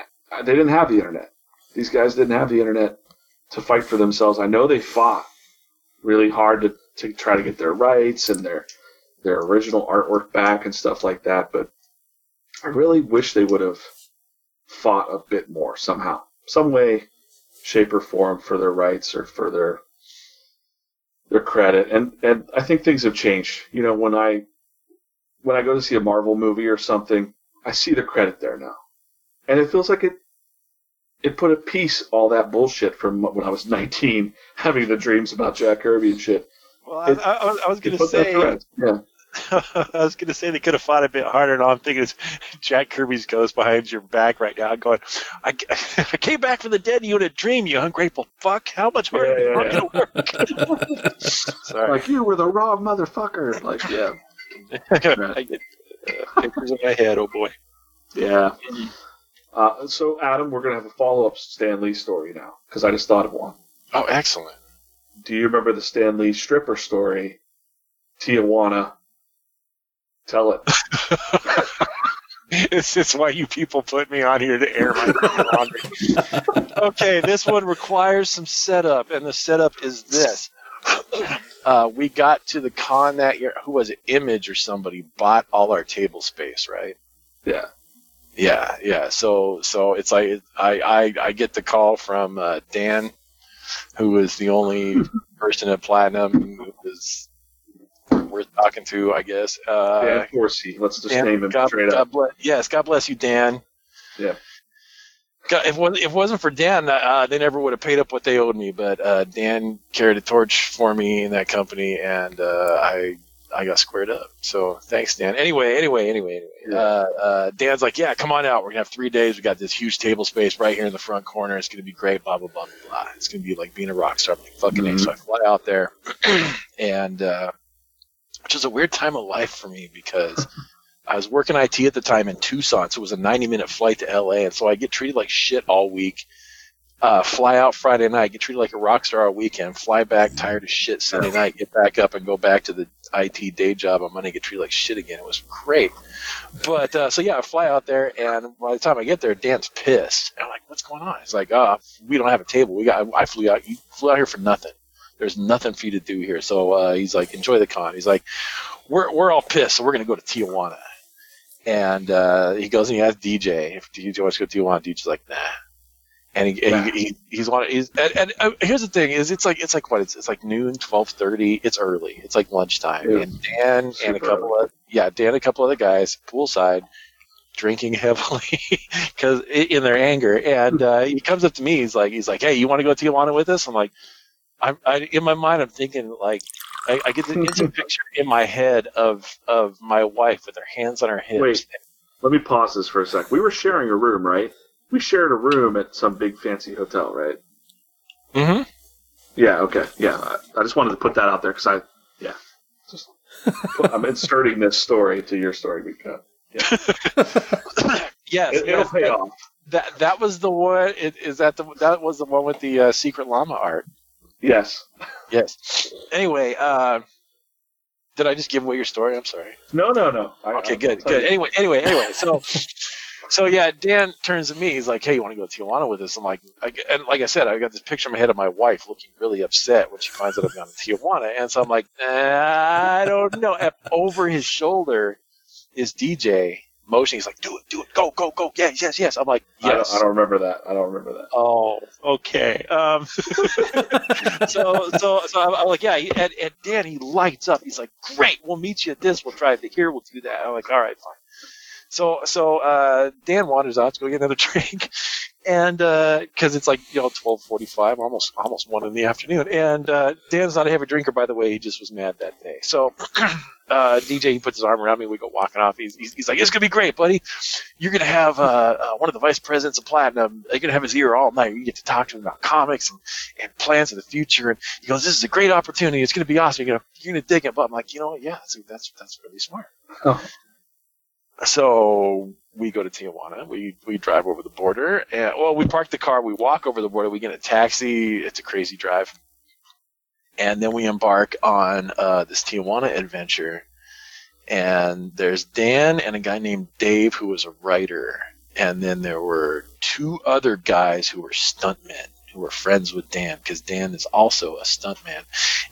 they didn't have the internet. These guys didn't have the internet to fight for themselves. I know they fought really hard to, to try to get their rights and their their original artwork back and stuff like that, but I really wish they would have fought a bit more somehow, some way, shape or form for their rights or for their their credit. And and I think things have changed. You know, when I when I go to see a Marvel movie or something, I see the credit there now, and it feels like it it put a piece all that bullshit from when I was *laughs* 19, having the dreams about Jack Kirby and shit. Well, I, I, I was- *laughs* I was gonna say. yeah. I was going to say they could have fought a bit harder, and all I'm thinking is *laughs* Jack Kirby's ghost behind your back right now, going, I, I came back from the dead, and you had a dream, you ungrateful fuck. How much harder Yeah, yeah, yeah, going to work? Sorry. Like you were the raw motherfucker. Like yeah, I get uh, pictures in my head, oh boy. yeah. Uh, so Adam, we're gonna have a follow up Stan Lee story now because I just thought of one. Oh, excellent. Do you remember the Stan Lee stripper story? Tijuana. Tell it. *laughs* It's, it's why you people put me on here to air my laundry. *laughs* okay, this one requires some setup, and the setup is this. Uh, we got to the con that year. Who was it? Image or somebody bought all our table space, right? Yeah. Yeah, yeah. So, so it's like I, I, I get the call from uh, Dan, who was the only *laughs* person at Platinum who was worth talking to, I guess. Uh, Dan Forsey. Let's just Dan, name him God, straight God up. bless, yes, God bless you, Dan. Yeah. If, it wasn't- if it wasn't for Dan, uh, they never would have paid up what they owed me. But uh, Dan carried a torch for me in that company, and uh, I I got squared up. So thanks, Dan. Anyway, anyway, anyway, anyway. Uh, uh, Dan's like, yeah, come on out. We're gonna have three days. We got this huge table space right here in the front corner. It's gonna be great. Blah blah blah blah blah. It's gonna be like being a rock star. I'm like, fucking A. Mhm. So I fly out there, *clears throat* and uh, which was a weird time of life for me because. *laughs* I was working IT at the time in Tucson, so it was a 90 minute flight to LA, and so I get treated like shit all week. Uh, fly out Friday night, get treated like a rock star all weekend, fly back tired as shit Sunday night, get back up and go back to the IT day job on Monday, get treated like shit again. It was great. But uh, so yeah, I fly out there, and by the time I get there, Dan's pissed. And I'm like, "What's going on?" He's like, "Ah, we don't have a table. We got. I flew out. You flew out here for nothing. There's nothing for you to do here." So uh, he's like, "Enjoy the con." He's like, "We're we're all pissed, so we're gonna go to Tijuana." And uh, he goes and he asks DJ if DJ wants to go to Tijuana. DJ's like, "Nah." And he, and he, he he's one. He's and, and uh, here's the thing: is it's like it's like what it's it's like noon, twelve thirty. It's early. It's like lunchtime. Yeah. And Dan and a Super couple of yeah, Dan and a couple of the guys poolside drinking *laughs* heavily because in their anger. And uh, he comes up to me. He's like, he's like, hey, you want to go to Tijuana with us? I'm like, I'm I, in my mind. I'm thinking like. I, I get the *laughs* instant picture in my head of of my wife with her hands on her hips. Wait. Let me pause this for a sec. We were sharing a room, right? We shared a room at some big fancy hotel, right? Mm-hmm. Yeah. Okay. Yeah. I, I just wanted to put that out there because I, yeah, just I'm inserting this story to your story because *laughs* yes, it, it'll yes, pay that, off. that that was the one. It, is that the that was the one with the uh, secret llama art? Yes. Yes. Anyway, uh, did I just give away your story? I'm sorry. No. No. No. I, Okay, I'll good, tell good. Anyway, anyway, anyway. So, so yeah, Dan turns to me. He's like, "Hey, you want to go to Tijuana with us?" I'm like, I, and like I said, I got this picture in my head of my wife looking really upset when she finds out I've gone to Tijuana, and so I'm like, "Uh, I don't know. And over his shoulder is DJ motioning. He's like, "Do it, do it, go, go, go, yes, yes, yes." I'm like, I, don't, "Yes." I don't remember that. I don't remember that. Oh, okay. Um, *laughs* so, so, so I'm, I'm like, yeah. he- And, and Dan, he lights up. He's like, great. We'll meet you at this. We'll drive to here. We'll do that. I'm like, all right, fine. So, so uh, Dan wanders out to go get another *laughs* drink, and because it's like you know twelve forty-five, almost almost one in the afternoon, and uh, Dan's not a heavy drinker, by the way. He just was mad that day. So. *clears throat* Uh, DJ, he puts his arm around me. We go walking off. He's, he's, he's like, "It's gonna be great, buddy you're gonna have uh, uh, one of the vice presidents of Platinum. You're gonna have his ear all night. You get to talk to him about comics and, and plans of the future. And he goes, "This is a great opportunity. It's gonna be awesome. You're gonna you're gonna dig it." But I'm like, you know what? Yeah, that's that's, that's really smart. Oh. So we go to Tijuana. We we drive over the border, and well, we park the car. We walk over the border. We get a taxi. It's a crazy drive, and then we embark on uh, this Tijuana adventure and there's Dan and a guy named Dave who was a writer, and then there were two other guys who were stuntmen who were friends with Dan because Dan is also a stuntman,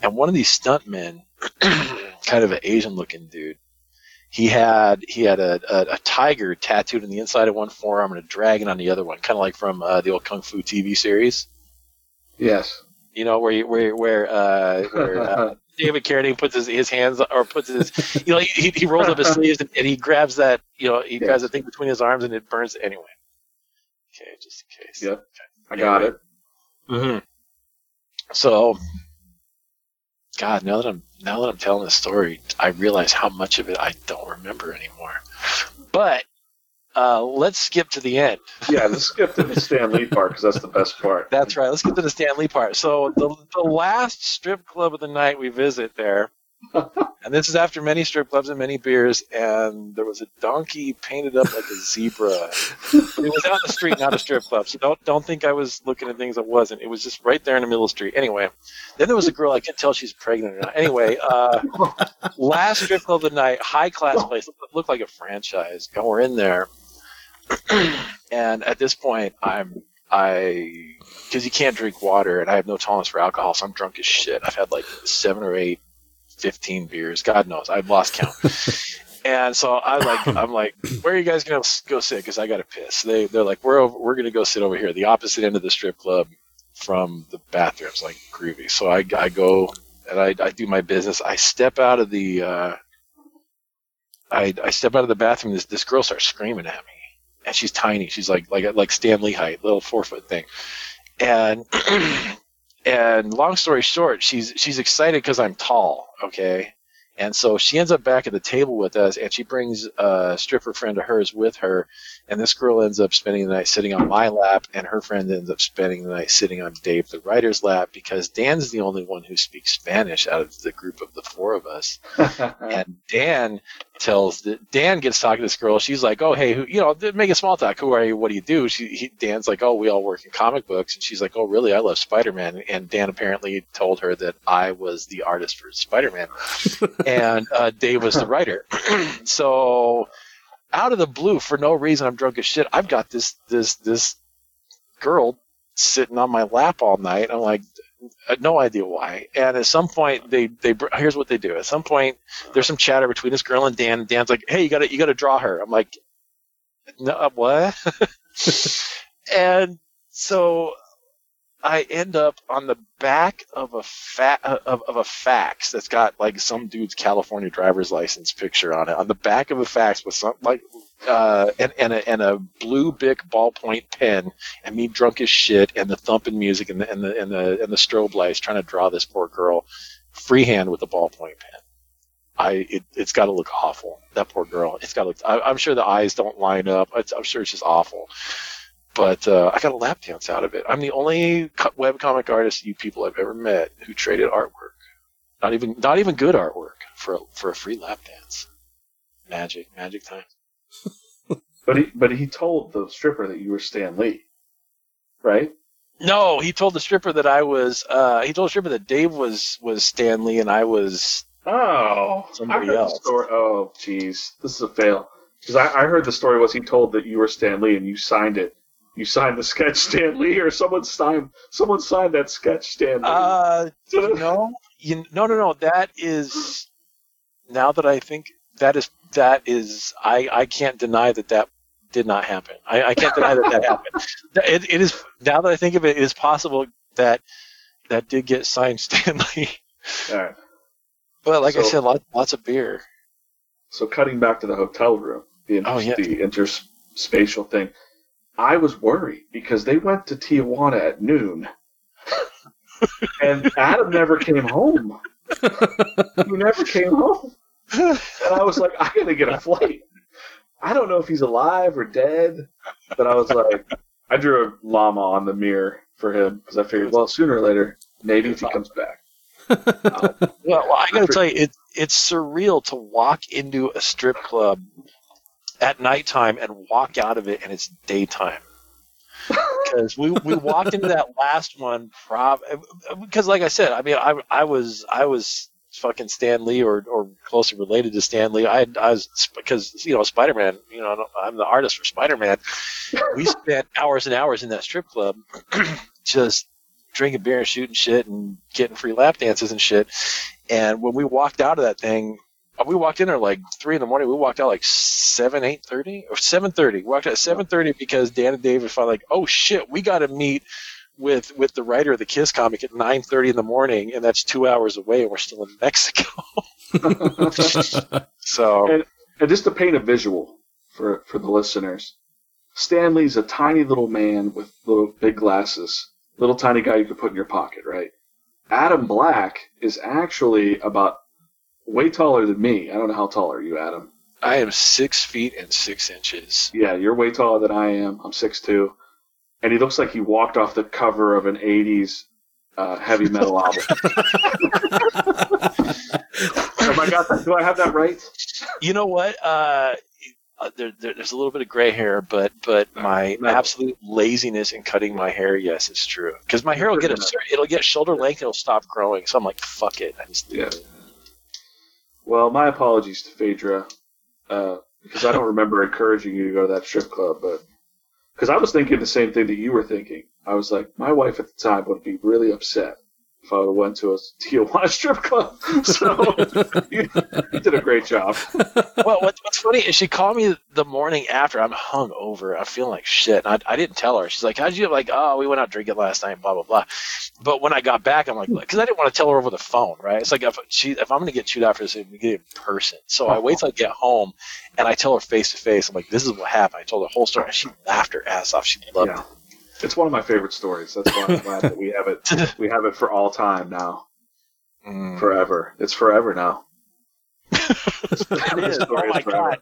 and one of these stuntmen, *clears throat* kind of an Asian-looking dude, he had he had a, a, a tiger tattooed on the inside of one forearm and a dragon on the other one, kind of like from uh, the old Kung Fu TV series. Yes. You know where you, where where uh, where uh, *laughs* David Carradine puts his, his hands or puts his you know he, he rolls up his *laughs* sleeves and, and he grabs that you know he Yes. grabs the thing between his arms and it burns anyway. Okay, just in case. Yep. I got it. Mm-hmm. So, God, now that I'm now that I'm telling this story, I realize how much of it I don't remember anymore. But uh, let's skip to the end. Yeah. Let's skip to the Stan Lee part because that's the best part. That's right. Let's get to the Stan Lee part. So the the last strip club of the night we visit there, and this is after many strip clubs and many beers, and there was a donkey painted up like a zebra. It was in the street, not a strip club. So don't don't think I was looking at things I wasn't. It was just right there in the middle of the street. Anyway, then there was a girl I couldn't tell she's pregnant or not. Anyway, uh, last strip club of the night, high class place, looked like a franchise, and we're in there. *clears throat* and at this point, I'm I because you can't drink water and I have no tolerance for alcohol, so I'm drunk as shit. I've had like seven or eight, 15 beers. God knows, I've lost count. *laughs* and so I like, *coughs* I'm like, where are you guys gonna go sit? Because I got to piss. They they're like, we're over, we're gonna go sit over here, the opposite end of the strip club from the bathrooms, like groovy. So I I go and I I do my business. I step out of the. Uh, I, I step out of the bathroom. This this girl starts screaming at me, and she's tiny. She's like like like Stan Lee height, little four foot thing. And *clears throat* and long story short, she's she's excited because I'm tall, okay. And so she ends up back at the table with us, and she brings a stripper friend of hers with her. And this girl ends up spending the night sitting on my lap, and her friend ends up spending the night sitting on Dave the writer's lap because Dan's the only one who speaks Spanish out of the group of the four of us. *laughs* and Dan tells that Dan gets talking to this girl. She's like, "Oh, hey, who, you know, making small talk. Who are you? What do you do?" She he, Dan's like, "Oh, we all work in comic books," and she's like, "Oh, really? I love Spider-Man." And Dan apparently told her that I was the artist for Spider-Man, *laughs* and uh, Dave was the *laughs* writer. *clears throat* so, out of the blue, for no reason, I'm drunk as shit. I've got this this this girl sitting on my lap all night. I'm like, uh, no idea why. And at some point, they they here's what they do. At some point, there's some chatter between this girl and Dan. And Dan's like, "Hey, you gotta you gotta draw her." I'm like, "No, uh, what?" *laughs* *laughs* and so I end up on the back of a fa- uh, of, of a fax that's got like some dude's California driver's license picture on it. On the back of a fax with some like uh, and and a, and a blue Bic ballpoint pen, and me drunk as shit, and the thumping music, and the and the and the and the strobe lights, trying to draw this poor girl freehand with a ballpoint pen. I it, it's got to look awful. That poor girl. It's got to look. I, I'm sure the eyes don't line up. It's, I'm sure it's just awful. But uh, I got a lap dance out of it. I'm the only co- webcomic artist you people I've ever met who traded artwork. Not even not even good artwork for a, for a free lap dance. Magic, magic time. *laughs* but he but he told the stripper that you were Stan Lee, right? No, he told the stripper that I was. Uh, he told the stripper that Dave was was Stan Lee and I was. Oh, Somebody else. Oh, jeez, this is a fail. Because I, I heard the story was he told that you were Stan Lee and you signed it. You signed the sketch Stan Lee, or someone signed someone signed that sketch Stan Lee. Uh, no, you, no, no, no. That is. Now that I think that is that is I I can't deny that that did not happen. I, I can't deny that that happened. *laughs* It, it is now that I think of it, it is possible that that did get signed *laughs* Stan Lee. All right. But like I said, lots, lots of beer. So cutting back to the hotel room, the, inter- Oh, yeah. the interspatial thing, I was worried because they went to Tijuana at noon, and Adam never came home. he never came home, and I was like, I gotta get a flight. I don't know if he's alive or dead, but I was like, I drew a llama on the mirror for him because I figured, well, sooner or later, maybe if he comes back. Well, *laughs* well I got to tell you, it, it's surreal to walk into a strip club at nighttime and walk out of it and it's daytime. *laughs* Because we, we walked into that last one, prob because like I said, I mean, I, I was I was fucking Stan Lee or, or closely related to Stan Lee. I, I was because you know Spider Man. You know, I'm the artist for Spider Man. We *laughs* spent hours and hours in that strip club, *clears throat* just drinking beer and shooting shit and getting free lap dances and shit. And when we walked out of that thing, Uh, we walked in there like three in the morning. We walked out like seven, eight thirty or seven thirty. We walked out at seven thirty because Dan and David finally like, oh shit, we got to meet with with the writer of the Kiss comic at nine thirty in the morning, and that's two hours away, and we're still in Mexico. *laughs* so And, and just to paint a visual for, for the listeners, Stan Lee's a tiny little man with little big glasses, little tiny guy you could put in your pocket, right? Adam Black is actually about way taller than me. I don't know how tall are you, Adam? I am six feet and six inches. Yeah, you're way taller than I am. I'm 6'2". And he looks like he walked off the cover of an 80s uh, heavy metal album. *laughs* Have I got that? Do I have that right? You know what? Uh, uh, there, there, there's a little bit of gray hair, but but my No. absolute laziness in cutting my hair, yes, it's true. Because my hair will get a, it'll get shoulder length, it'll stop growing. So I'm like, fuck it, I just Yeah. Well, my apologies to Phaedra, uh, because I don't remember encouraging you to go to that strip club, but because I was thinking the same thing that you were thinking. I was like, my wife at the time would be really upset if I would have went to a Tijuana strip club. *laughs* So you, you did a great job. well, what, what's funny is she called me the morning after. I'm hung over. I'm feeling like shit. And I, I didn't tell her. She's like, "How'd you?" Like, "Oh, we went out drinking last night." Blah blah blah. But when I got back, I'm like, hmm. because I didn't want to tell her over the phone, right? It's like if she, if I'm going to get chewed out for this, we get it in person. So I wait till I get home, and I tell her face to face. I'm like, "This is what happened." I told her the whole story. And she laughed her ass off. She loved Yeah. it. It's one of my favorite stories. That's why I'm glad that we have it. *laughs* We have it for all time now, Mm. forever. It's forever now. *laughs* It is. Oh my god.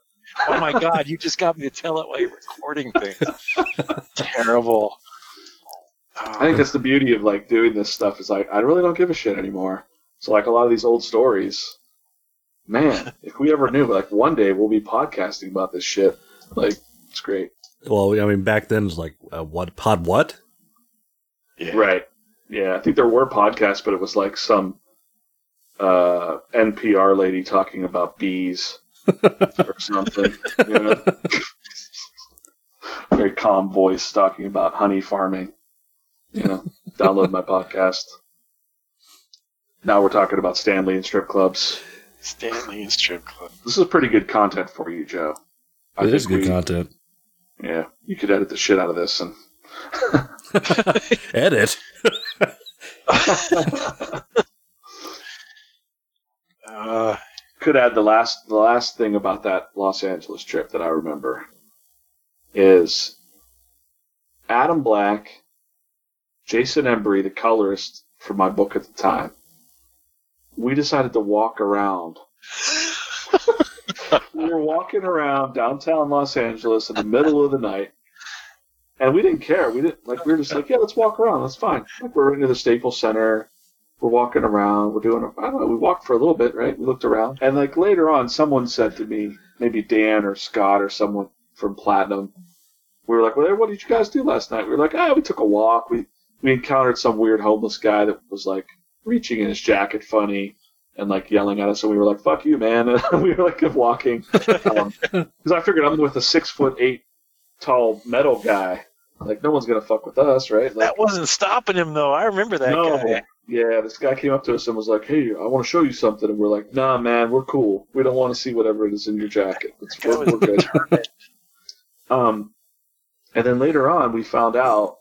Oh my god, you just got me to tell it while you're recording things. *laughs* Terrible. I think that's the beauty of like doing this stuff. Is like I really don't give a shit anymore. So like a lot of these old stories, man, if we ever knew, like one day we'll be podcasting about this shit. Like it's great. Well, I mean, back then it was like uh, what pod what? yeah. Right. Yeah, I think there were podcasts, but it was like some uh, NPR lady talking about bees *laughs* or something. You know? *laughs* Very calm voice talking about honey farming. You know, download my podcast. Now we're talking about Stan Lee and strip clubs. Stan Lee and strip clubs. This is pretty good content for you, Joe. I It is good we- content. Yeah, you could edit the shit out of this and *laughs* Edit. Uh, could add the last the last thing about that Los Angeles trip that I remember is Adam Black, Jason Embry, the colorist for my book at the time. We decided to walk around. We were walking around downtown Los Angeles in the middle of the night, and we didn't care. We didn't like. We were just like, yeah, let's walk around. That's fine. Like we're into the Staples Center we're walking around, we're doing, I don't know, we walked for a little bit, right? We looked around. And like later on, someone said to me, maybe Dan or Scott or someone from Platinum, we were like, well, what did you guys do last night? We were like, ah, we took a walk. We, we encountered some weird homeless guy that was like reaching in his jacket funny and like yelling at us. And we were like, fuck you, man. *laughs* And we were like kept walking. Um *laughs* 'cause I figured I'm with a six foot eight tall metal guy. Like, no one's going to fuck with us, right? Like, that wasn't stopping him though. I remember that no. guy. Yeah, this guy came up to us and was like, "Hey, I want to show you something," and we're like, "Nah, man, we're cool. We don't want to see whatever it is in your jacket. It's, we're, we're good." Um, and then later on, we found out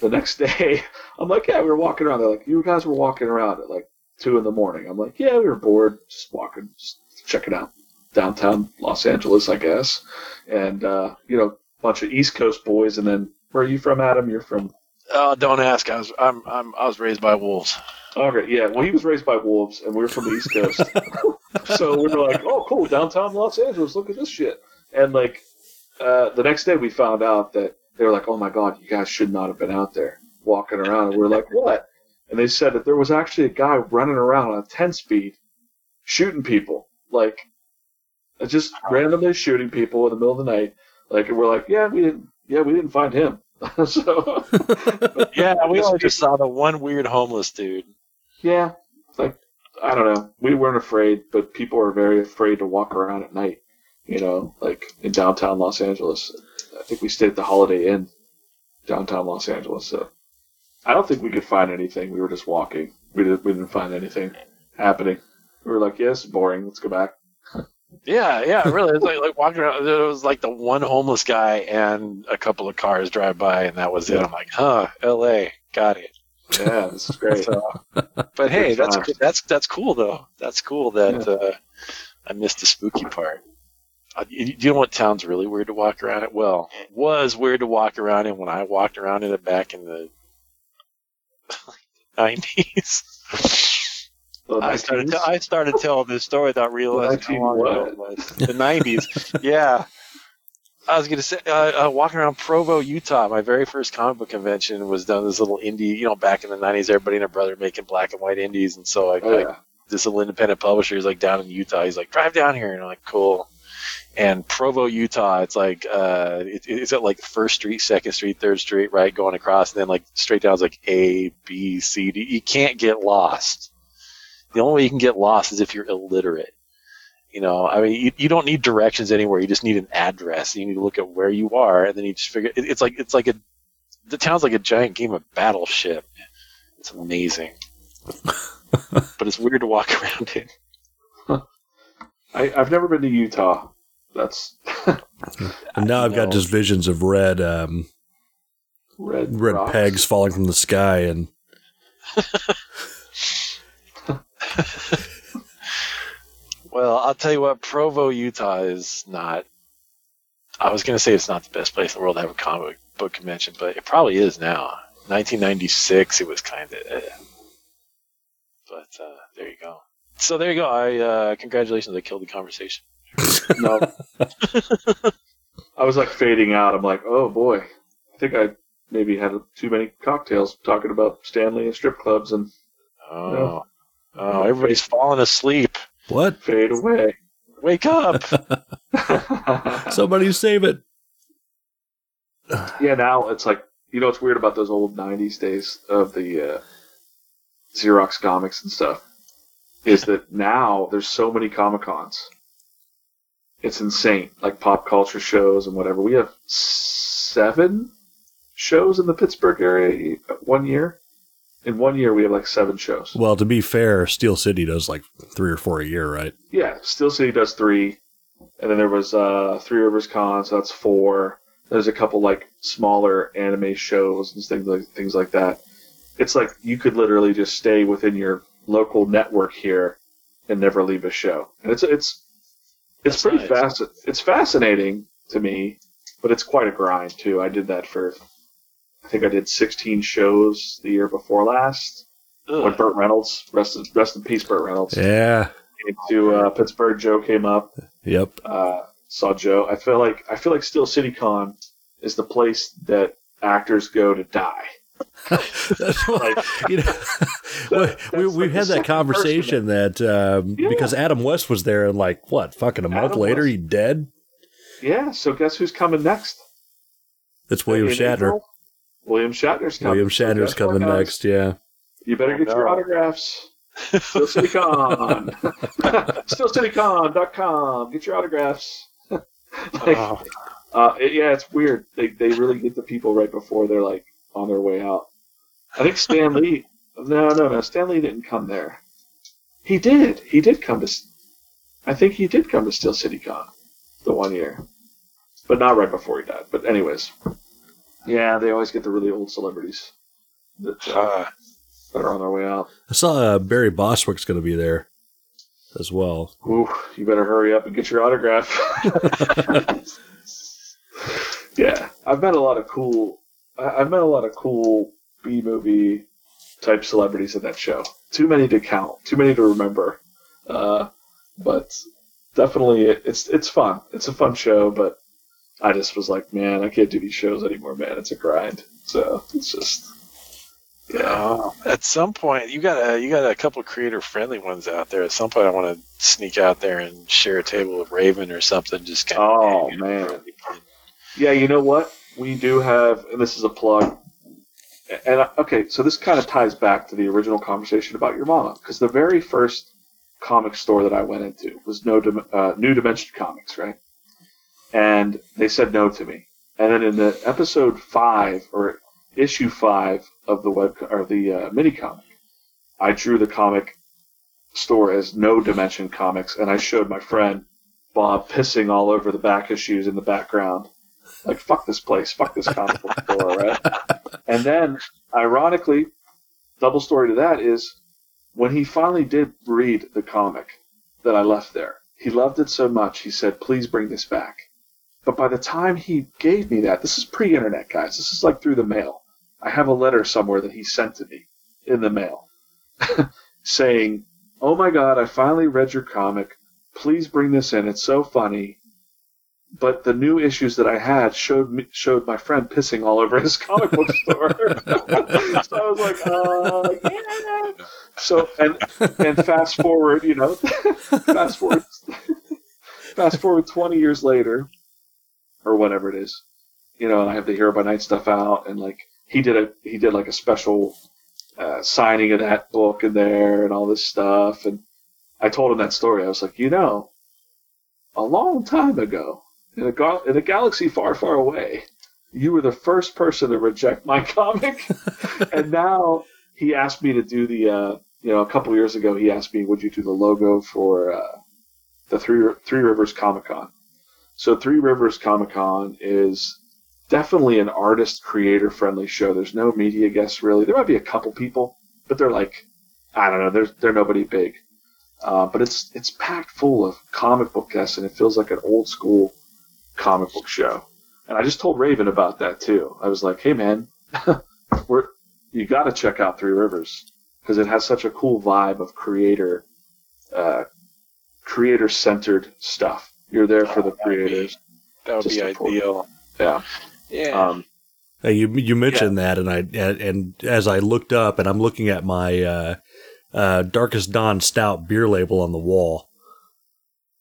the next *laughs* day. I'm like, "Yeah, we were walking around." They're like, "You guys were walking around at like two in the morning." I'm like, "Yeah, we were bored, just walking, just checking out downtown Los Angeles, I guess." And uh, you know, a bunch of East Coast boys, and then where are you from, Adam? You're from Oh, don't ask. I was I'm, I'm I was raised by wolves. Okay, yeah. Well, he was raised by wolves, and we were from the East Coast, *laughs* so we were like, "Oh, cool, downtown Los Angeles. Look at this shit." And like, uh, the next day, we found out that they were like, "Oh my god, you guys should not have been out there walking around." And we are like, "What?" And they said that there was actually a guy running around on a ten speed, shooting people, like, uh, just randomly shooting people in the middle of the night. Like, and we're like, "Yeah, we didn't. Yeah, we didn't find him." *laughs* so, *laughs* Yeah, we only just saw the one weird homeless dude. Yeah, like I don't know. We weren't afraid, but people are very afraid to walk around at night. You know, like in downtown Los Angeles. I think we stayed at the Holiday Inn downtown Los Angeles. So I don't think we could find anything. We were just walking. We didn't. We didn't find anything happening. We were like, "Yes, boring. Let's go back." Yeah, yeah, really. It's like, like walking around. There was like the one homeless guy and a couple of cars drive by, and that was it. I'm like, huh, L.A. Got it. Yeah, this is great. So, *laughs* but hey, that's that's that's cool though. That's cool that uh, I missed the spooky part. Uh, you, you know what town's really weird to walk around it? Well, it was weird to walk around in when I walked around in it back in the *laughs* nineties. I started. 19s? Te- I started telling this story without realizing how long ago it was. The nineties. yeah. I was gonna say, uh, uh, walking around Provo, Utah. My very first comic book convention was done this little indie. You know, back in the nineties, everybody and their brother making black and white indies, and so I, Oh, I yeah. this little independent publisher is like down in Utah. He's like, drive down here, and I'm like, cool. And Provo, Utah, it's like uh, it, it's at like First Street, Second Street, Third Street, right, going across, and then like straight down is like A, B, C, D. You can't get lost. The only way you can get lost is if you're illiterate. You know, I mean, you, you don't need directions anywhere. You just need an address. You need to look at where you are, and then you just figure. It, it's like it's like a the town's like a giant game of Battleship. It's amazing, *laughs* but it's weird to walk *laughs* around in. I, I've never been to Utah. That's *laughs* And now I've No. got just visions of red, um, red red rocks. pegs falling from the sky, and *laughs* Well, I'll tell you what, Provo, Utah is not. I was going to say it's not the best place in the world to have a comic book convention, but it probably is now. 1996, it was kind of. Eh. But uh, there you go. So there you go. I uh, congratulations. I killed the conversation. No. *laughs* I was like fading out. I'm like, oh boy, I think I maybe had too many cocktails talking about Stan Lee and strip clubs and Oh, No. oh, everybody's falling asleep. What? fade away. Wake up! *laughs* *laughs* Somebody save it. yeah, now it's like you know what's weird about those old '90s days of the uh, Xerox comics and stuff is that now there's so many comic cons. It's insane, like pop culture shows and whatever. We have seven shows in the Pittsburgh area one year. In one year, we have like seven shows. Well, to be fair, Steel City does like three or four a year, right? Yeah, Steel City does three, and then there was uh, Three Rivers Con, so that's four. There's a couple like smaller anime shows and things like things like that. It's like you could literally just stay within your local network here and never leave a show, and it's it's it's That's pretty nice. fast. It's fascinating to me, but it's quite a grind too. I did that for, I think I did 16 shows the year before last. When Burt Reynolds, rest in, rest in peace, Burt Reynolds, Yeah. came to uh, Pittsburgh. Joe came up Yep. uh, saw Joe. I feel like I feel like Steel City Con is the place that actors go to die. *laughs* That's what, *laughs* Like, you know, *laughs* we, that's we, we like had that second conversation that um, Yeah. because Adam West was there and like what fucking a month later West. he dead. Yeah, so guess who's coming next? It's William In Shatner. April, William Shatner's coming. William Shatner's guess what, coming next. Yeah. You better get your No. autographs. Steel City Con. SteelCityCon.com. Get your autographs. like, Oh, Uh, it- yeah, it's weird. They they really get the people right before they're like on their way out. I think Stan *laughs* Lee. No, no, no. Stan Lee didn't come there. He did. He did come to. I think he did come to Steel City Con, the one year, but not right before he died. But anyways, yeah, they always get the really old celebrities that, uh, uh, that are on their way out. I saw uh, Barry Bostwick's going to be there as well. Ooh, you better hurry up and get your autograph. *laughs* *laughs* yeah, I've met a lot of cool. I- I've met a lot of cool B movie type celebrities at that show. Too many to count. Too many to remember. Uh, but definitely, it, it's it's fun. It's a fun show. But I just was like, man, I can't do these shows anymore, man. It's a grind. So it's just. Yeah. oh, at some point, you got a you got a couple creator friendly ones out there. At some point, I want to sneak out there and share a table with Raven or something. Just kind Oh, of man. Yeah, you know what? We do have, and this is a plug. And okay, so this kind of ties back to the original conversation about your mama, because the very first comic store that I went into was no uh, New Dimension Comics, right? And they said no to me. And then in the episode five or issue five of the web or the uh, mini comic, I drew the comic store as No Dimension Comics, and I showed my friend Bob pissing all over the back issues in the background. Like, fuck this place, fuck this comic book store, right? And then, ironically, double story to that is when he finally did read the comic that I left there, he loved it so much, he said, please bring this back. But by the time he gave me that, this is pre internet, guys, this is like through the mail. I have a letter somewhere that he sent to me in the mail *laughs* saying, Oh my god, I finally read your comic. Please bring this in. It's so funny. But the new issues that I had showed me, showed my friend pissing all over his *laughs* comic book store. *laughs* so I was like, uh, yeah. So and and fast forward, you know, *laughs* fast forward, fast forward twenty years later, or whatever it is, you know, and I have the Hero by Night stuff out, and like he did a he did like a special uh, signing of that book in there and all this stuff, and I told him that story. I was like, you know, a long time ago, in a gal- in a galaxy far, far away, you were the first person to reject my *laughs* comic, and now he asked me to do the. Uh, you know, a couple years ago, he asked me, "Would you do the logo for uh, the Three Three Rivers Comic Con?" So Three Rivers Comic Con is definitely an artist creator friendly show. There's no media guests really. There might be a couple people, but they're like, I don't know, they're they're nobody big. Uh, but it's it's packed full of comic book guests, and it feels like an old school comic book show. And I just told Raven about that too. I was like, hey man, *laughs* we're you got to check out Three Rivers because it has such a cool vibe of creator uh, creator centered stuff. You're there for Oh, the that'd be- creators. That would be ideal. Yeah. Yeah. Um, Uh, you you mentioned that, and I and, and as I looked up, and I'm looking at my uh, uh, Darkest Dawn Stout beer label on the wall.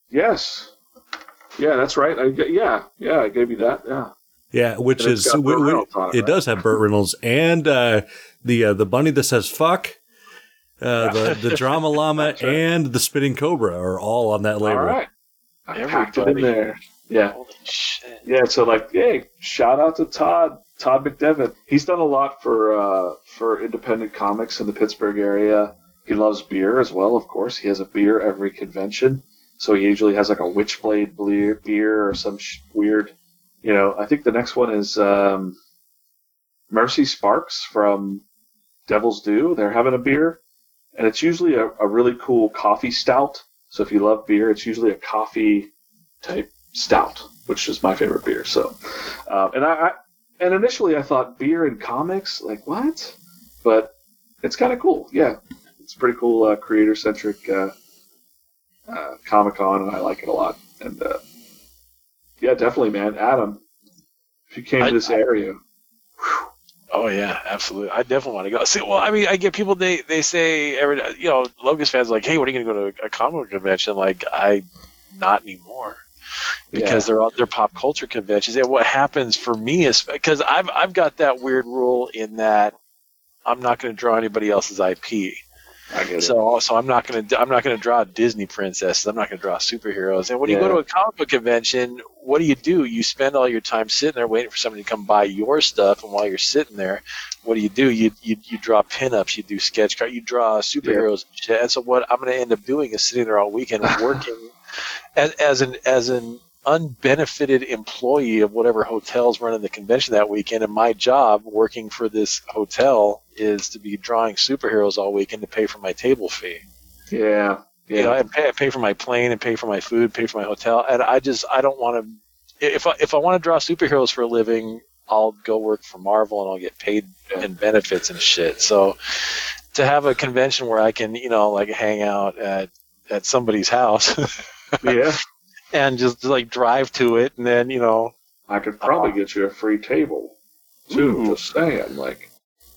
yes. Yeah, that's right. I, g- yeah, yeah, I gave you that. Yeah. Yeah, which is got wi- Burt wi- Reynolds on it, it right? does have Burt Reynolds and uh, the uh, the bunny that says "fuck," uh, the the *laughs* drama llama, right. and the spinning cobra are all on that label. All right. I packed it in Everybody. there. Yeah. Holy shit. Yeah, so like, hey, shout out to Todd, Todd McDevitt. He's done a lot for uh, for independent comics in the Pittsburgh area. He loves beer as well, of course. He has a beer every convention, so he usually has like a Witchblade beer, beer or some sh- weird. You know, I think the next one is um, Mercy Sparks from Devil's Due. They're having a beer, and it's usually a, a really cool coffee stout. So if you love beer, it's usually a coffee type stout, which is my favorite beer. So, um, and I, I and initially I thought beer and comics, like what? But it's kind of cool. Yeah, it's pretty cool, uh, creator centric uh, uh, Comic Con, and I like it a lot. And uh, yeah, definitely, man. Adam, if you came I- to this area, Oh yeah, absolutely. I definitely want to go. See, well, I mean, I get people they they say every you know Locust fans are like, hey, when are you going to go to a comic book convention? Like, I not anymore because they're all they're pop culture conventions. And what happens for me is because I've I've got that weird rule in that I'm not going to draw anybody else's IP. I get it. So, so I'm not gonna I'm not gonna draw Disney princesses. I'm not gonna draw superheroes. And when you go to a comic book convention, what do you do? You spend all your time sitting there waiting for somebody to come buy your stuff. And while you're sitting there, what do you do? You you, you draw pinups. You do sketch card. You draw superheroes. And, and so what I'm gonna end up doing is sitting there all weekend *laughs* working as, as an as an unbenefited employee of whatever hotel's running the convention that weekend. And my job working for this hotel is to be drawing superheroes all weekend to pay for my table fee. yeah, yeah, You know, I pay, I pay for my plane and pay for my food, pay for my hotel, and I just I don't want to. If I, if I want to draw superheroes for a living, I'll go work for Marvel and I'll get paid and benefits and shit. So to have a convention where I can you know like hang out at at somebody's house *laughs* yeah. And just like drive to it and then you know I could probably get you a free table too. Ooh. Just saying, like,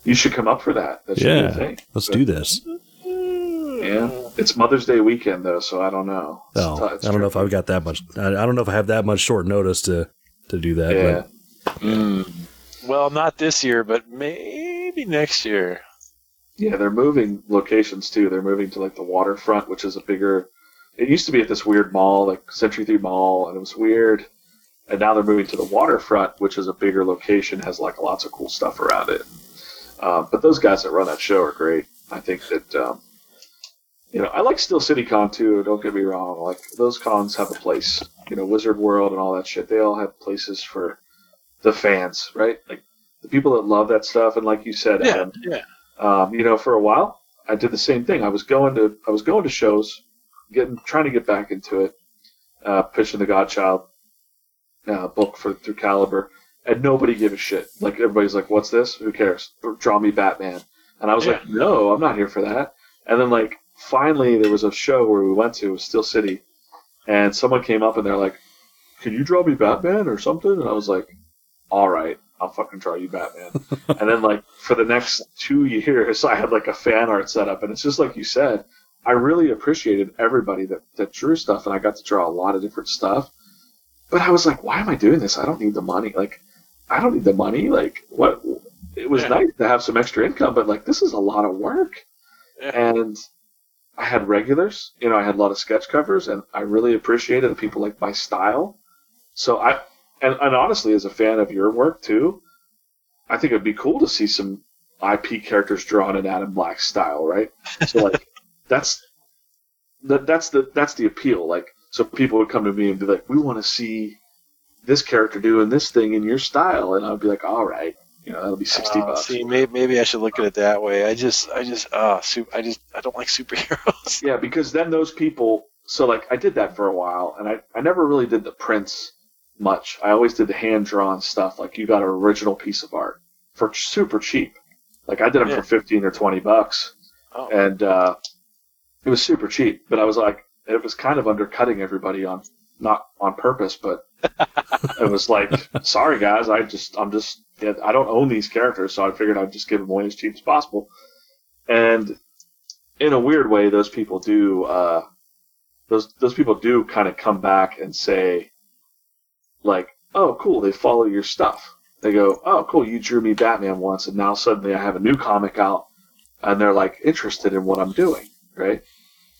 you should come up for that. That Yeah. thing. Let's But- do this. Yeah, it's Mother's Day weekend though, so I don't know. It's Oh, tou- it's I don't know if. I've got that much. I, I don't know if I have that much short notice to to do that. Yeah, Mm. Well, not this year, but maybe next year. yeah, they're moving locations too. They're moving to like the waterfront, which is a bigger. It used to be at this weird mall, like Century Three Mall, and it was weird. And now they're moving to the waterfront, which is a bigger location, has like lots of cool stuff around it. Um, but those guys that run that show are great. I think that um, you know I like Steel City Con too. Don't get me wrong. Like those cons have a place. You know, Wizard World and all that shit. They all have places for the fans, right? Like the people that love that stuff. And like you said, Yeah, Adam, yeah. um, you know, for a while, I did the same thing. I was going to I was going to shows, getting trying to get back into it, uh, pitching the Godchild uh, book for through Caliber, and nobody gave a shit. Like everybody's like, "What's this? Who cares? Draw me Batman." And I was like, "No, I'm not here for that." And then like finally, there was a show where we went to, it was Steel City, and someone came up and they're like, "Can you draw me Batman or something?" And I was like, "All right." I'll fucking draw you Batman. *laughs* and then like for the next two years, I had like a fan art set up, and it's just like you said. I really appreciated everybody that that drew stuff, and I got to draw a lot of different stuff. But I was like, why am I doing this? I don't need the money. Like, I don't need the money. Like, what? It was Yeah. nice to have some extra income, but like, this is a lot of work. Yeah. And I had regulars. You know, I had a lot of sketch covers, and I really appreciated that people like my style. So I, and, and honestly, as a fan of your work too, I think it'd be cool to see some IP characters drawn in Adam Black's style, right? So like, that's that, that's the that's the appeal. Like, so people would come to me and be like, "We want to see this character doing this thing in your style," and I'd be like, "All right, you know, that'll be sixty Uh, bucks." See, maybe, maybe I should look at it that way. I just, I just, uh, su- I just, I don't like *laughs* superheroes. Yeah, because then those people. So like, I did that for a while, and I I never really did the prints much. I always did the hand drawn stuff. Like, you got an original piece of art for super cheap. Like I did them Yeah. for fifteen or twenty bucks. Oh. and uh, it was super cheap, but I was like, it was kind of undercutting everybody on not on purpose, but *laughs* it was like, sorry guys, I just I'm just I don't own these characters, so I figured I'd just give them away as cheap as possible. And in a weird way, those people do uh, those those people do kind of come back and say, like, oh cool, they follow your stuff. They go, oh cool, you drew me Batman once, and now suddenly I have a new comic out, and they're like interested in what I'm doing, right?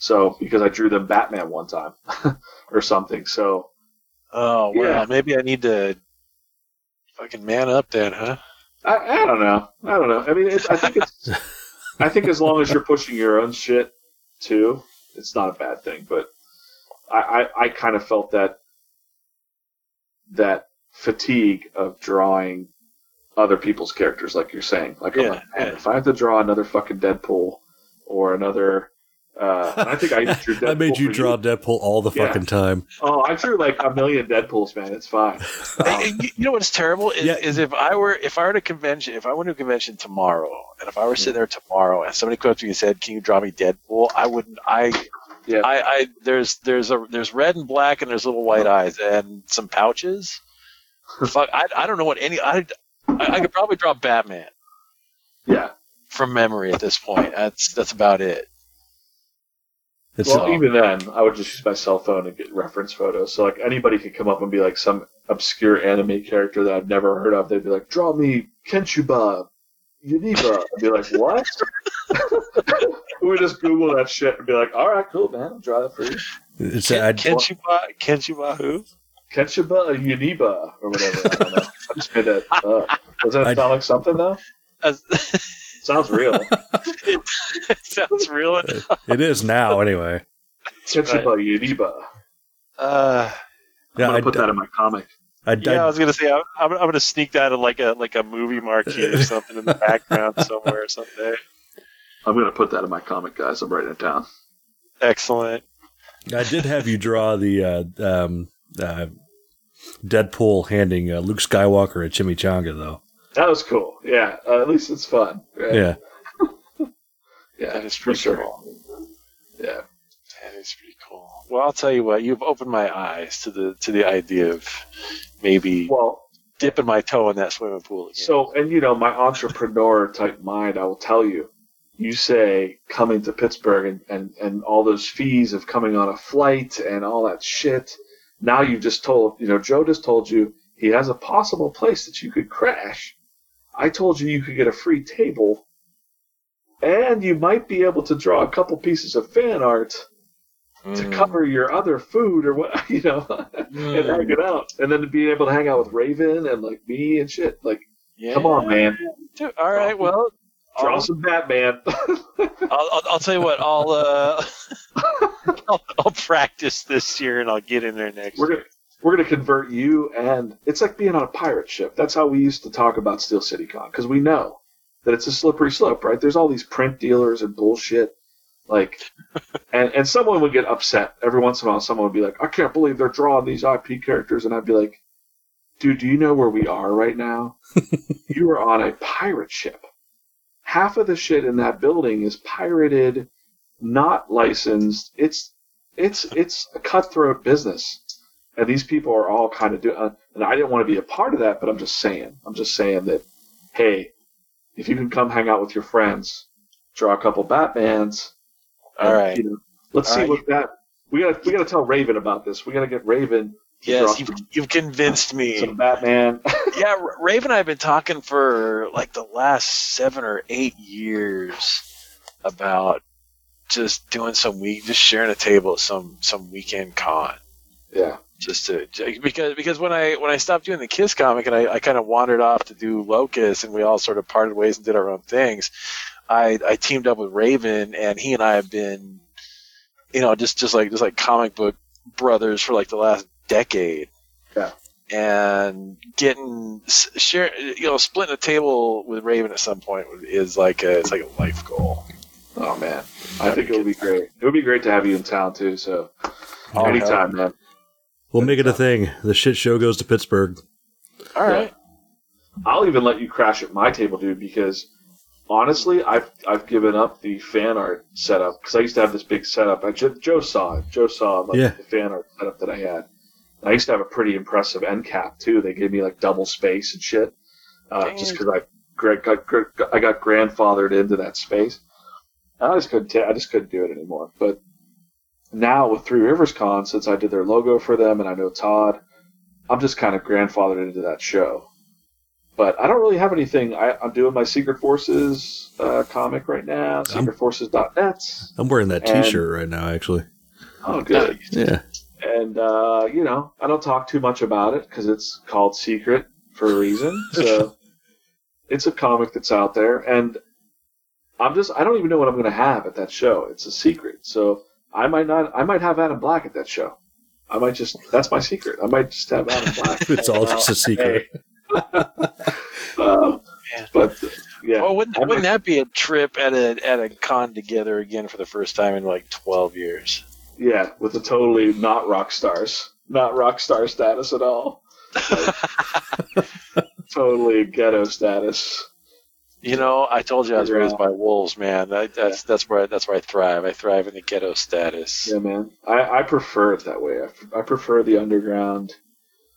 So because I drew them Batman one time *laughs* or something, so Oh well, Yeah. maybe I need to fucking man up then, huh? I, I don't know. I don't know. I mean, it's, I think it's. *laughs* I think as long as you're pushing your own shit too, it's not a bad thing. But I, I, I kind of felt that that fatigue of drawing other people's characters, like you're saying. Like, I'm Yeah, like, man, yeah. if I have to draw another fucking Deadpool or another, uh, I think I drew *laughs* Deadpool. I made you for draw Deadpool all the Yeah. fucking time. Oh, I drew like a million Deadpools, man. It's fine. *laughs* Um, Hey, you, you know what's terrible is, Yeah. is if I were if I were at a convention, if I went to a convention tomorrow, and if I were sitting there tomorrow, and somebody came up to me and said, "Can you draw me Deadpool?" I wouldn't. I Yeah. I, I there's there's a there's red and black, and there's little white eyes and some pouches. *laughs* Fuck, I, I don't know what any I, I I could probably draw Batman yeah. from memory at this point. That's that's about it. It's Well, even then, I would just use my cell phone and get reference photos. So like anybody could come up and be like some obscure anime character that I've never heard of. They'd be like, "Draw me Kenshuba, Uniba." I'd be like, "What?" *laughs* we just Google that shit and be like, "All right, cool, man. I'll draw that for you." it's Can, I, can't you buy can't you who? Kenshuba, Uniba, or whatever. I don't know. I *laughs* just made that up. Does that I- sound like something though? As- *laughs* Sounds real. it *laughs* sounds real. it is now anyway. Kenshuba, Uniba. Uh, Yeah, I'm gonna I, put that in my comic. I, I, Yeah, I was gonna say I'm, I'm, I'm gonna sneak that in like a like a movie marquee or *laughs* something in the background somewhere someday. I'm gonna put that in my comic, guys. I'm writing it down. Excellent. I did have you draw the uh, um, uh, Deadpool handing uh, Luke Skywalker a chimichanga, though. That was cool. Yeah, uh, at least it's fun. Right? Yeah, yeah, That is pretty sure. cool. Yeah, That is pretty cool. Well, I'll tell you what, you've opened my eyes to the to the idea of maybe well, dipping my toe in that swimming pool again. so and you know my entrepreneur type mind, I will tell you. You say coming to Pittsburgh and, and, and all those fees of coming on a flight and all that shit. Now you've just told, you know, Joe just told you he has a possible place that you could crash. I told you you could get a free table and you might be able to draw a couple pieces of fan art to Mm. cover your other food or what, *laughs* you know, and hang it out. And then to be able to hang out with Raven and like me and shit. Like, Yeah. come on, man. Dude, all right. Well, Draw I'll, some Batman. *laughs* I'll, I'll, I'll tell you what. I'll, uh, *laughs* I'll I'll practice this year and I'll get in there next. we're gonna we're gonna convert you and it's like being on a pirate ship. That's how we used to talk about Steel City Con because we know that it's a slippery slope, right? There's all these print dealers and bullshit. Like, *laughs* and and someone would get upset every once in a while. Someone would be like, "I can't believe they're drawing these IP characters," and I'd be like, "Dude, do you know where we are right now? *laughs* you are on a pirate ship. Half of the shit in that building is pirated, not licensed. It's it's it's a cutthroat business." and these people are all kind of doing. Uh, and I didn't want to be a part of that, but I'm just saying. I'm just saying that, hey, if you can come hang out with your friends, draw a couple Batmans. Uh, All and, right. You know, let's All see right. what that. We gotta we gotta tell Raven about this. We gotta get Raven. Yes, you've, some, you've convinced me. some Batman. *laughs* yeah, Raven and I have been talking for like the last seven or eight years about just doing some week, just sharing a table at some some weekend con, yeah. Just to because because when I when I stopped doing the Kiss comic and I, I kind of wandered off to do Locust and we all sort of parted ways and did our own things, I I teamed up with Raven and he and I have been, you know, just just like just like comic book brothers for like the last decade Yeah. and getting share you know splitting a table with Raven at some point is like a it's like a life goal. Oh man, I think it would be great. It would be great to have you in town too. So Oh, anytime, man. We'll make it a thing. The shit show goes to Pittsburgh. All right. I'll even let you crash at my table, dude, because honestly, I've I've given up the fan art setup because I used to have this big setup. I Joe, Joe saw it. Joe saw like, Yeah. the fan art setup that I had. I used to have a pretty impressive end cap too. They gave me like double space and shit, uh, just because I gra- got, I got grandfathered into that space. And I just couldn't. ta- I just couldn't do it anymore. But now with Three Rivers Con, since I did their logo for them, and I know Todd, I'm just kind of grandfathered into that show. But I don't really have anything. I, I'm doing my Secret Forces uh, comic right now, secretforces.net. I'm wearing that And- T-shirt right now, actually. Oh, good. Yeah. And, uh, you know, I don't talk too much about it because it's called Secret for a reason. *laughs* So it's a comic that's out there. And I'm just, I don't even know what I'm going to have at that show. It's a secret. So I might not, I might have Adam Black at that show. I might just, that's my secret. I might just have Adam Black. *laughs* It's all just a secret. *laughs* Uh, but, yeah. Well, wouldn't, wouldn't that be a trip at a at a con together again for the first time in like twelve years? Yeah, with a totally not rock stars, not rock star status at all. *laughs* totally ghetto status. You know, I told you I was Yeah. raised by wolves, man. That, that's that's where that's where I thrive. I thrive in the ghetto status. Yeah, man. I, I prefer it that way. I, I prefer the underground,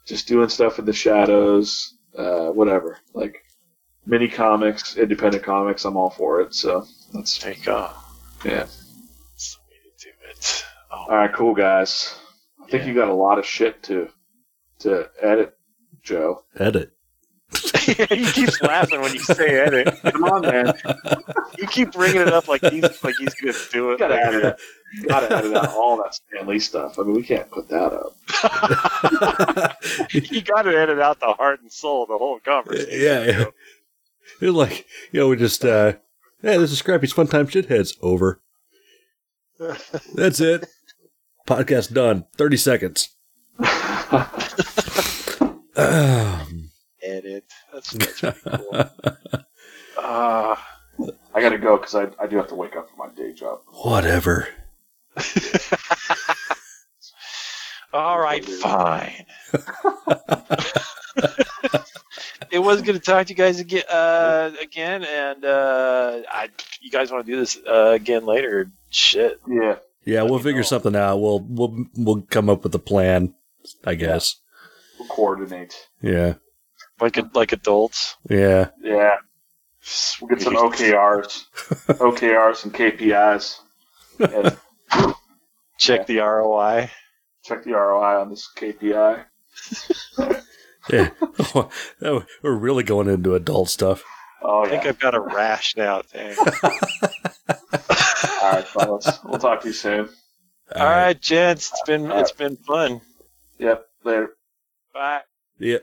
just doing stuff in the shadows, uh, whatever. Like mini comics, independent comics. I'm all for it. So let's take go. yeah. That's the way to do it. Oh, All right, cool guys. I think Yeah. you got a lot of shit to to edit, Joe. Edit. *laughs* he keeps laughing when you say edit. Come on, man. You keep bringing it up like he's like he's gonna do it. gotta Like, edit it. Gotta edit out all that Stan Lee stuff. I mean, we can't put that up. *laughs* you got to edit out the heart and soul of the whole conversation. yeah, yeah. It's like, you know, we just, uh, hey, this is Scrappy's Fun Time Shitheads. Over. That's it. Podcast done. 30 seconds. *laughs* Edit. That's, that's pretty cool. Uh, *laughs* I gotta go because I, I do have to wake up for my day job. whatever. *laughs* all right, fine. *laughs* it was good to talk to you guys again, uh, again, and uh, I, you guys want to do this uh, again later? Shit. Yeah. Yeah, we'll figure know. something out. We'll we'll we'll come up with a plan, I guess. We'll coordinate. Yeah. Like a, like adults. Yeah. Yeah. We'll get some OKRs, *laughs* OKRs and KPIs, and *laughs* Check the ROI. check the ROI on this KPI. Yeah. *laughs* Oh, we're really going into adult stuff. Oh I think. I've got a rash now. Dang. All right, fellas. We'll talk to you soon. All right, gents. It's been All right. it's been fun. Yep. Later. Bye. Yeah.